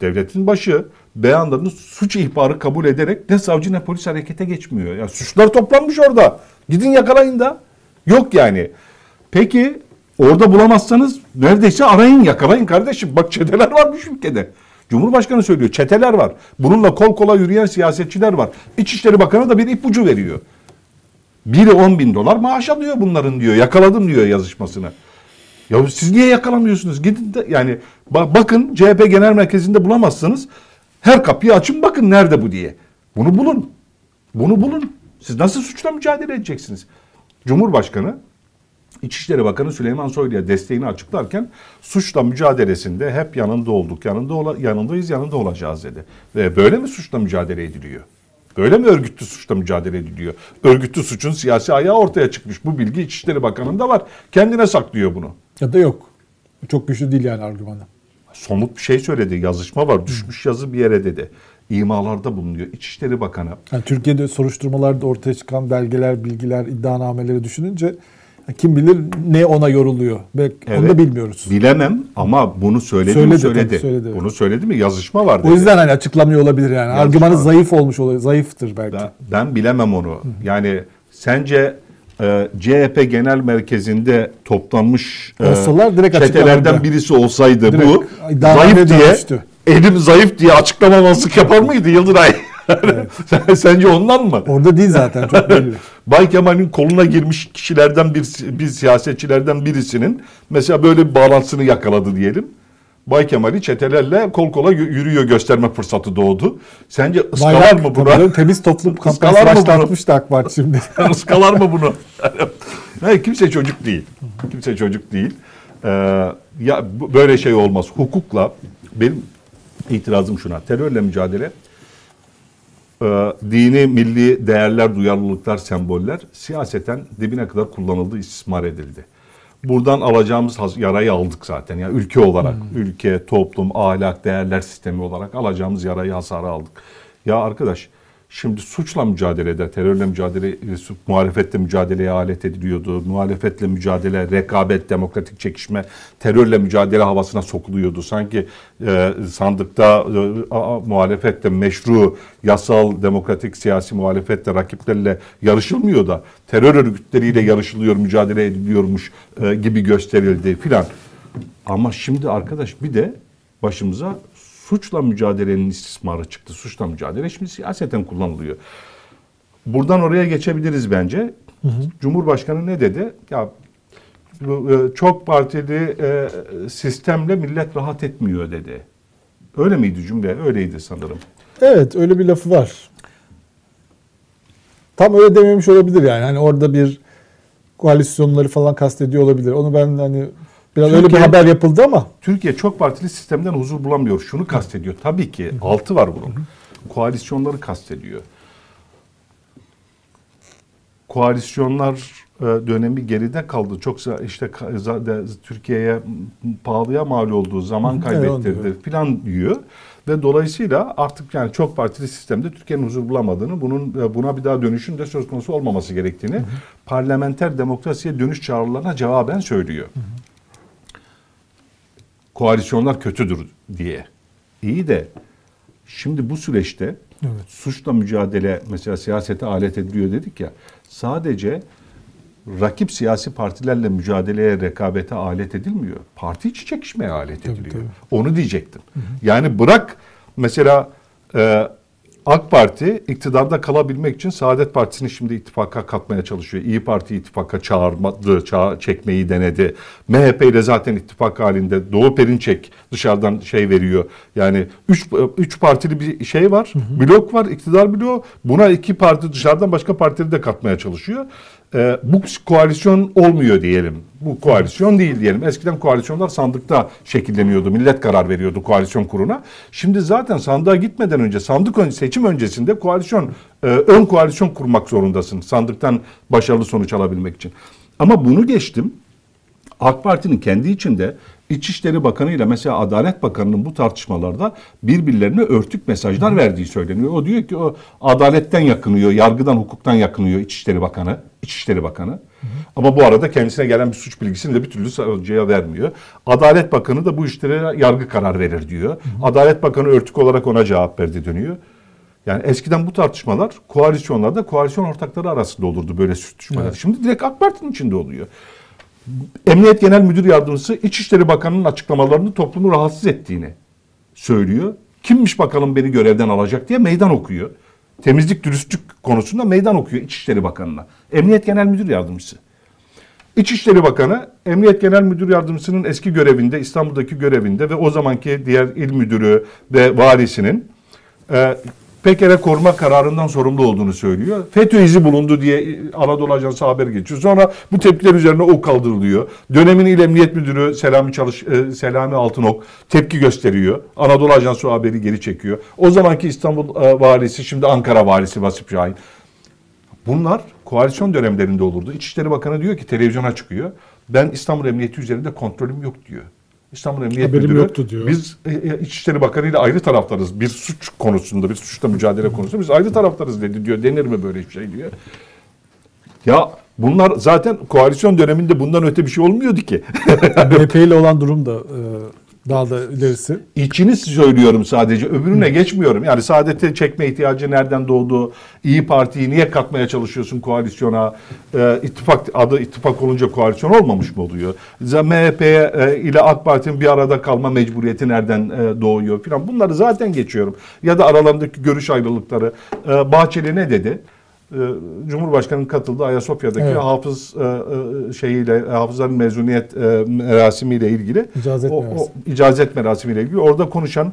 devletin başı beyanlarını suç ihbarı kabul ederek ne savcı ne polis harekete geçmiyor. Ya suçlar toplanmış orada. Gidin yakalayın da. Yok yani. Peki orada bulamazsanız neredeyse arayın yakalayın kardeşim. Bak çeteler varmış ülkede. Cumhurbaşkanı söylüyor. Çeteler var. Bununla kol kola yürüyen siyasetçiler var. İçişleri Bakanı da bir ipucu veriyor. Biri 10 bin dolar maaş alıyor bunların diyor. Yakaladım diyor yazışmasını. Ya siz niye yakalamıyorsunuz? Gidin de yani ba- bakın CHP Genel Merkezi'nde bulamazsınız. Her kapıyı açın bakın nerede bu diye. Bunu bulun. Bunu bulun. Siz nasıl suçla mücadele edeceksiniz? Cumhurbaşkanı İçişleri Bakanı Süleyman Soylu'ya desteğini açıklarken suçla mücadelesinde hep yanında olduk, yanında ola, yanındayız, yanında olacağız dedi. Ve böyle mi suçla mücadele ediliyor? Böyle mi örgütlü suçla mücadele ediliyor? Örgütlü suçun siyasi ayağı ortaya çıkmış. Bu bilgi İçişleri Bakanı'nda var. Kendine saklıyor bunu. Ya da yok. Çok güçlü değil yani argümanı. Somut bir şey söyledi. Yazışma var. Düşmüş yazı bir yere dedi. İmalarda bulunuyor. İçişleri Bakanı Yani Türkiye'de soruşturmalarda ortaya çıkan belgeler, bilgiler, iddianameleri düşününce kim bilir ne ona yoruluyor. Belki Onu da Evet. bilmiyoruz. Bilemem ama bunu söyledi, Söyledi, mi söyledi. tabii, söyledi, evet. Bunu söyledi mi? Yazışma var dedi. O yüzden hani açıklamıyor olabilir yani. Yazık Argümanı zayıf olmuş olabilir. Zayıftır belki. Ben, ben bilemem onu. Yani sence e, CHP Genel Merkezi'nde toplanmış e, Olsalar direkt çetelerden birisi olsaydı Direkt bu zayıf diye dönmüştü. elim zayıf diye açıklamamazlık yapar mıydı Yıldıray? Sen- Sence ondan mı? Orada değil zaten çok belli. Bay Kemal'in koluna girmiş kişilerden bir, bir siyasetçilerden birisinin mesela böyle bir bağlantısını yakaladı diyelim. Bay Kemal'i çetelerle kol kola yü- yürüyor gösterme fırsatı doğdu. Sence ıskalar Bayrak, mı canım, temiz toplum kampanyası mı bunu? başlatmıştı AK Parti şimdi. Iskalar mı bunu? Hayır, kimse çocuk değil. Kimse çocuk değil. Ee, ya böyle şey olmaz. Hukukla benim itirazım şuna. Terörle mücadele e, dini, milli değerler, duyarlılıklar, semboller siyaseten dibine kadar kullanıldı, istismar edildi. Buradan alacağımız yarayı aldık zaten. Yani ülke olarak, ülke, toplum, ahlak, değerler sistemi olarak alacağımız yarayı, hasarı aldık. Ya arkadaş, şimdi suçla mücadelede, terörle mücadele, muhalefetle mücadeleye alet ediliyordu. Muhalefetle mücadele, rekabet, demokratik çekişme, terörle mücadele havasına sokuluyordu. Sanki e, sandıkta e, a- muhalefetle meşru, yasal, demokratik, siyasi muhalefetle, rakiplerle yarışılmıyor da terör örgütleriyle yarışılıyor, mücadele ediliyormuş e, gibi gösterildi filan. Ama şimdi arkadaş bir de başımıza suçla mücadelenin istismarı çıktı. Suçla mücadele şimdi siyaseten kullanılıyor. Buradan oraya geçebiliriz bence. Cumhurbaşkanı ne dedi? Ya e, çok partili e, sistemle millet rahat etmiyor dedi. Öyle miydi cümle? Öyleydi sanırım. Evet öyle bir lafı var. Tam öyle dememiş olabilir yani. Hani orada bir koalisyonları falan kastediyor olabilir. Onu ben hani biraz öyle bir Türkiye- haber yapıldı ama Türkiye çok partili sistemden huzur bulamıyor. Şunu kastediyor. Tabii ki altı var bunun. Koalisyonları kastediyor. Koalisyonlar e, dönemi geride kaldı. Çoksa işte Türkiye'ye pahalıya mal olduğu zaman kaybettirdi falan diyor. Ve dolayısıyla artık yani çok partili sistemde Türkiye'nin huzur bulamadığını, bunun e, buna bir daha dönüşün de söz konusu olmaması gerektiğini parlamenter demokrasiye dönüş çağrılarına cevaben söylüyor koalisyonlar kötüdür diye. İyi de şimdi bu süreçte Evet. suçla mücadele mesela siyasete alet ediliyor dedik ya sadece rakip siyasi partilerle mücadeleye, rekabete alet edilmiyor. Parti içi çekişmeye alet Tabii, ediliyor. tabii. Onu diyecektim. Yani bırak mesela e, AK Parti iktidarda kalabilmek için Saadet Partisi'ni şimdi ittifaka katmaya çalışıyor. İyi Parti ittifaka çağırmadı, çağ, çekmeyi denedi. MHP ile zaten ittifak halinde. Doğu Perinçek dışarıdan şey veriyor. Yani üç, üç partili bir şey var. Blok var, iktidar bloğu. Buna iki parti dışarıdan başka partileri de katmaya çalışıyor. Ee, bu koalisyon olmuyor diyelim. Bu koalisyon değil diyelim. Eskiden koalisyonlar sandıkta şekilleniyordu. Millet karar veriyordu koalisyon kuruna. Şimdi zaten sandığa gitmeden önce sandık ön, seçim öncesinde koalisyon e, ön koalisyon kurmak zorundasın. Sandıktan başarılı sonuç alabilmek için. Ama bunu geçtim. AK Parti'nin kendi içinde İçişleri Bakanı ile mesela Adalet Bakanı'nın bu tartışmalarda birbirlerine örtük mesajlar verdiği söyleniyor. O diyor ki o adaletten yakınıyor, yargıdan, hukuktan yakınıyor İçişleri Bakanı, İçişleri Bakanı. Ama bu arada kendisine gelen bir suç bilgisini de bir türlü savcıya vermiyor. Adalet Bakanı da bu işlere yargı karar verir diyor. Adalet Bakanı örtük olarak ona cevap verdi dönüyor. Yani eskiden bu tartışmalar koalisyonlarda koalisyon ortakları arasında olurdu böyle sürtüşmeler. Şimdi direkt AK Parti'nin içinde oluyor. Emniyet Genel Müdür Yardımcısı İçişleri Bakanı'nın açıklamalarını toplumu rahatsız ettiğini söylüyor. Kimmiş bakalım beni görevden alacak diye meydan okuyor. Temizlik dürüstlük konusunda meydan okuyor İçişleri Bakanı'na. Emniyet Genel Müdür Yardımcısı. İçişleri Bakanı Emniyet Genel Müdür Yardımcısının eski görevinde İstanbul'daki görevinde ve o zamanki diğer il müdürü ve valisinin e, Peker'e koruma kararından sorumlu olduğunu söylüyor. FETÖ izi bulundu diye Anadolu Ajansı haber geçiyor. Sonra bu tepkiler üzerine ok kaldırılıyor. Dönemin il emniyet müdürü Selami Çalış e, Selami Altınok tepki gösteriyor. Anadolu Ajansı haberi geri çekiyor. O zamanki İstanbul e, valisi şimdi Ankara valisi Vasıf Şahin. Bunlar koalisyon dönemlerinde olurdu. İçişleri Bakanı diyor ki televizyona çıkıyor. Ben İstanbul Emniyeti üzerinde kontrolüm yok diyor. İstanbul Emniyet Haberim Müdürü yoktu diyor. biz e, e, İçişleri Bakanı ile ayrı taraftarız. Bir suç konusunda, bir suçla mücadele konusunda biz ayrı taraftarız dedi diyor. Denir mi böyle bir şey diyor. Ya bunlar zaten koalisyon döneminde bundan öte bir şey olmuyordu ki. BP ile olan durum da e, daha da ilerisi. İçini söylüyorum sadece. Öbürüne geçmiyorum. Yani saadete çekme ihtiyacı nereden doğdu? İyi Parti'yi niye katmaya çalışıyorsun koalisyona? Ee, ittifak adı ittifak olunca koalisyon olmamış mı oluyor? MHP e, ile AK Parti'nin bir arada kalma mecburiyeti nereden e, doğuyor filan. Bunları zaten geçiyorum. Ya da aralarındaki görüş ayrılıkları. Ee, Bahçeli ne dedi? Ee, Cumhurbaşkanı'nın katıldığı Ayasofya'daki Evet. hafız e, e, şeyiyle hafızların mezuniyet e, merasimiyle ilgili İcazet o, merasimi. o icazet merasimiyle ilgili orada konuşan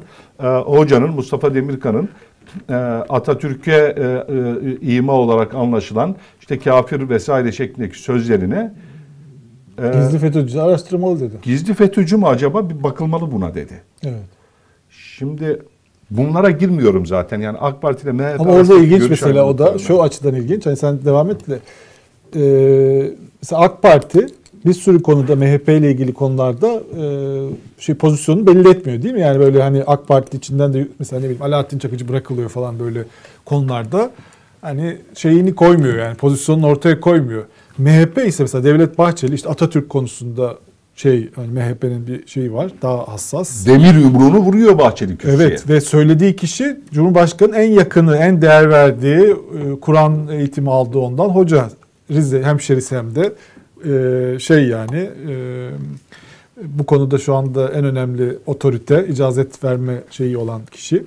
hocanın Mustafa Demirkan'ın Atatürk'e ima olarak anlaşılan işte kafir vesaire şeklindeki sözlerine Gizli FETÖ'cü araştırmalı dedi. gizli FETÖ'cü mü acaba bir bakılmalı buna dedi. Evet. Şimdi bunlara girmiyorum zaten yani AK Parti ile MHP Ama orada ilginç mesela o da şu açıdan ilginç. Hani sen devam et de. Ee, mesela AK Parti bir sürü konuda MHP ile ilgili konularda e, şey pozisyonunu belli etmiyor değil mi? Yani böyle hani AK Parti içinden de mesela ne bileyim Alaaddin Çakıcı bırakılıyor falan böyle konularda hani şeyini koymuyor yani pozisyonunu ortaya koymuyor. MHP ise mesela Devlet Bahçeli işte Atatürk konusunda şey hani MHP'nin bir şeyi var daha hassas. demir yumruğunu vuruyor Bahçeli kürsüye. Evet ve söylediği kişi Cumhurbaşkanı'nın en yakını, en değer verdiği, e, Kur'an eğitimi aldığı ondan hoca. Rize hemşerisi hem de e, şey yani e, bu konuda şu anda en önemli otorite, icazet verme şeyi olan kişi.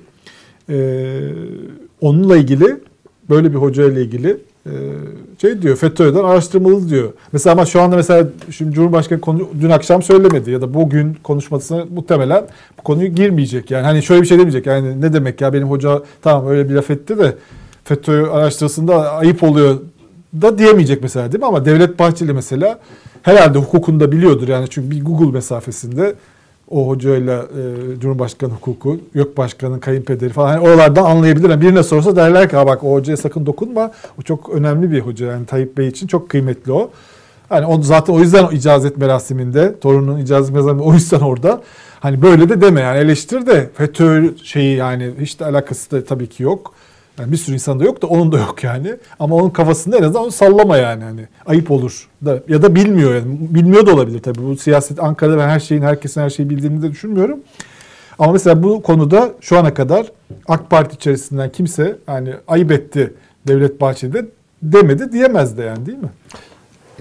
Onunla ilgili böyle bir hoca ile ilgili şey diyor FETÖ'den araştırmalı diyor. Mesela ama şu anda mesela şimdi Cumhurbaşkanı konu, dün akşam söylemedi ya da bugün konuşmasına muhtemelen bu konuyu girmeyecek. Yani hani şöyle bir şey demeyecek. Yani ne demek ya benim hoca tamam öyle bir laf etti de FETÖ araştırısında ayıp oluyor da diyemeyecek mesela değil mi? Ama Devlet Bahçeli mesela herhalde hukukunu da biliyordur yani çünkü bir Google mesafesinde o hocayla e, Cumhurbaşkanı hukuku, yok başkanın kayınpederi falan hani oralardan anlayabilir. Yani birine sorsa derler ki ha bak o hocaya sakın dokunma. O çok önemli bir hoca yani Tayyip Bey için çok kıymetli o. Hani o zaten o yüzden o icazet merasiminde, torunun icazet merasiminde o yüzden orada. Hani böyle de deme yani eleştir de FETÖ şeyi yani hiç de alakası da tabii ki yok. Yani bir sürü insanda yok da onun da yok yani. Ama onun kafasında en azından onu sallama yani. Hani ayıp olur da ya da bilmiyor yani. Bilmiyor da olabilir tabii. Bu siyaset Ankara'da ben her şeyin herkesin her şeyi bildiğini de düşünmüyorum. Ama mesela bu konuda şu ana kadar AK Parti içerisinden kimse hani ayıp etti Devlet Bahçeli'de demedi diyemez de yani değil mi?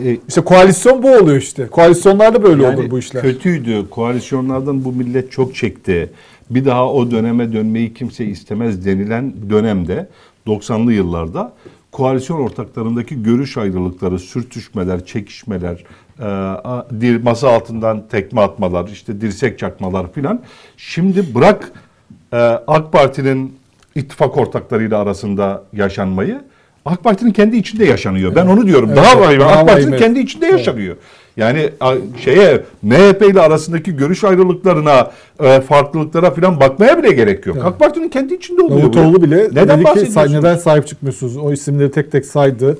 E, İşte koalisyon bu oluyor işte. Koalisyonlarda böyle Yani olur bu işler. Kötüydü. Koalisyonlardan bu millet çok çekti. Bir daha o döneme dönmeyi kimse istemez denilen dönemde 90'lı yıllarda koalisyon ortaklarındaki görüş ayrılıkları, sürtüşmeler, çekişmeler, e, masa altından tekme atmalar, işte dirsek çakmalar filan. Şimdi bırak e, AK Parti'nin ittifak ortaklarıyla arasında yaşanmayı, AK Parti'nin kendi içinde yaşanıyor. Ben onu diyorum. Evet, daha evet. vahim. AK Parti'nin kendi evet. içinde yaşanıyor. Yani şeye MHP ile arasındaki görüş ayrılıklarına, e, farklılıklara falan bakmaya bile gerek yok. Evet. AK Parti'nin kendi içinde oluyor. Davutoğlu bile Neden dedi ki neden sahip çıkmıyorsunuz? O isimleri tek tek saydı.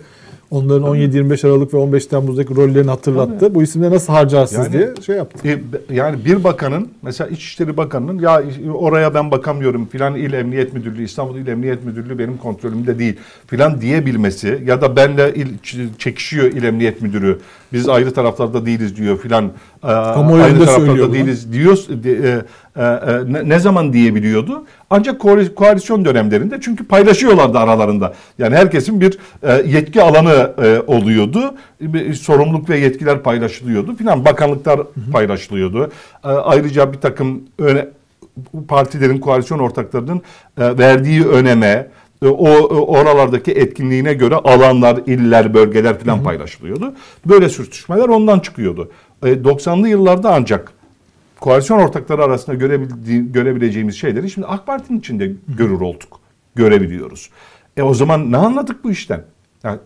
Onların 17-25 Aralık ve 15 Temmuz'daki rollerini hatırlattı. Bu isimleri nasıl harcarsınız Yani- diye şey yaptı. E, yani bir bakanın mesela İçişleri Bakanı'nın ya oraya ben bakamıyorum filan İl Emniyet Müdürlüğü İstanbul İl Emniyet Müdürlüğü benim kontrolümde değil filan diyebilmesi ya da benle il, çekişiyor İl Emniyet Müdürü biz ayrı taraflarda değiliz diyor filan Kamuoyunda ayrı taraflarda değiliz diyor e, ne, ne zaman diyebiliyordu? Ancak koali- koalisyon dönemlerinde çünkü paylaşıyorlardı aralarında. Yani herkesin bir e, yetki alanı e, oluyordu. Sorumluluk ve yetkiler paylaşılıyordu filan. Bakanlıklar paylaşılıyordu. E, ayrıca bir takım öne, bu partilerin, koalisyon ortaklarının e, verdiği öneme, e, o e, oralardaki etkinliğine göre alanlar, iller, bölgeler falan paylaşılıyordu. Böyle sürtüşmeler ondan çıkıyordu. E, 90'lı yıllarda ancak koalisyon ortakları arasında görebileceğimiz şeyleri şimdi AK Parti'nin içinde görür olduk, görebiliyoruz. E o zaman ne anladık bu işten? Yani,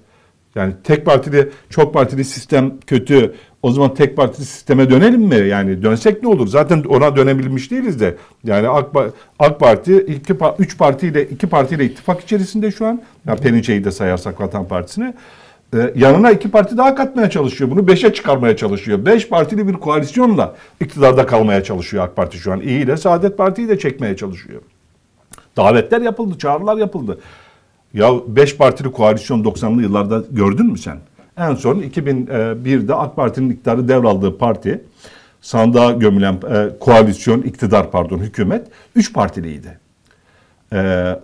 yani tek partili, çok partili sistem kötü. O zaman tek partili sisteme dönelim mi? Yani dönsek ne olur? Zaten ona dönebilmiş değiliz de. Yani AK, AK Parti iki, üç partiyle iki partiyle ittifak içerisinde şu an. Yani Perinçe'yi de sayarsak Vatan Partisi'ne. Ee, yanına iki parti daha katmaya çalışıyor. Bunu beşe çıkarmaya çalışıyor. Beş partili bir koalisyonla iktidarda kalmaya çalışıyor AK Parti şu an. İyi de Saadet Parti'yi de çekmeye çalışıyor. Davetler yapıldı, çağrılar yapıldı. Ya beş partili koalisyon 90'lı yıllarda gördün mü sen? En son 2001'de AK Parti'nin iktidarı devraldığı parti, sandığa gömülen e, koalisyon, iktidar pardon hükümet, üç partiliydi. Ee,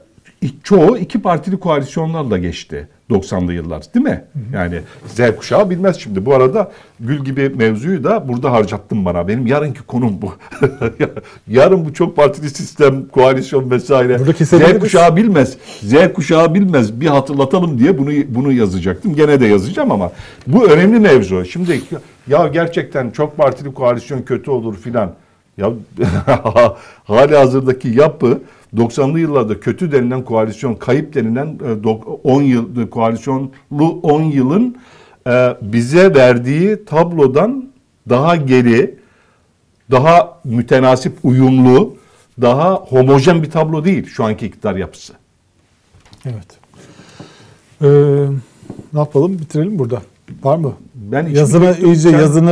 çoğu iki partili koalisyonlarla geçti 90'lı yıllar değil mi? Yani Z kuşağı bilmez şimdi. Bu arada Gül gibi mevzuyu da burada harcattın bana. Benim yarınki konum bu. Yarın bu çok partili sistem, koalisyon vesaire. Burada Z kuşağı bilmez. Z kuşağı bilmez. Bir hatırlatalım diye bunu bunu yazacaktım. Gene de yazacağım ama bu önemli mevzu. Şimdi ya gerçekten çok partili koalisyon kötü olur filan. Ya hali hazırdaki yapı 90'lı yıllarda kötü denilen koalisyon, kayıp denilen e, dok- 10 yıl koalisyonlu 10 yılın e, bize verdiği tablodan daha geri, daha mütenasip, uyumlu, daha homojen bir tablo değil şu anki iktidar yapısı. Evet. Ee, ne yapalım? Bitirelim burada. Var mı? Ben Yazını döktüm. iyice Sen- yazını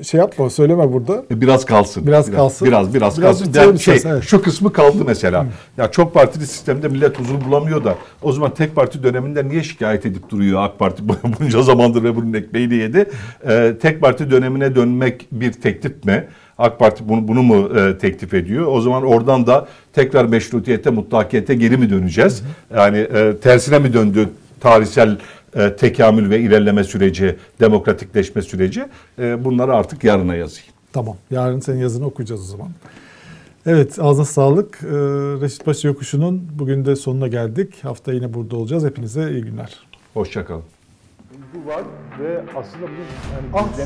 e, şey yapma, söyleme burada. Biraz kalsın. Biraz kalsın. Biraz biraz, Biraz kalsın. Yani şey, evet. Şu kısmı kaldı mesela. Ya çok partili sistemde millet huzur bulamıyor da o zaman tek parti döneminde niye şikayet edip duruyor AK Parti bunca zamandır ve bunun ekmeğini yedi. Ee, tek parti dönemine dönmek bir teklif mi? AK Parti bunu, bunu mu e, teklif ediyor? O zaman oradan da tekrar meşrutiyete, mutlakiyete geri mi döneceğiz? Yani e, tersine mi döndü tarihsel e, tekamül ve ilerleme süreci, demokratikleşme süreci? E, bunları artık yarına yazayım. Tamam. Yarın senin yazını okuyacağız o zaman. Evet, ağzına sağlık. Ee, Reşit Paşa Yokuşu'nun bugün de sonuna geldik. Hafta yine burada olacağız. Hepinize iyi günler. Hoşçakalın. Bu var ve aslında bu yani Ah,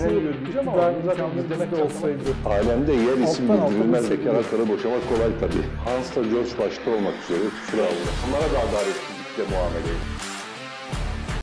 diyeceğim ama zaten izlemek olsaydı. Alemde yer isim bildirilmez bekara karı boşamak kolay tabii. Hans da George başta olmak üzere sıra aldı. Onlara da adaletsizlikle muamele edin.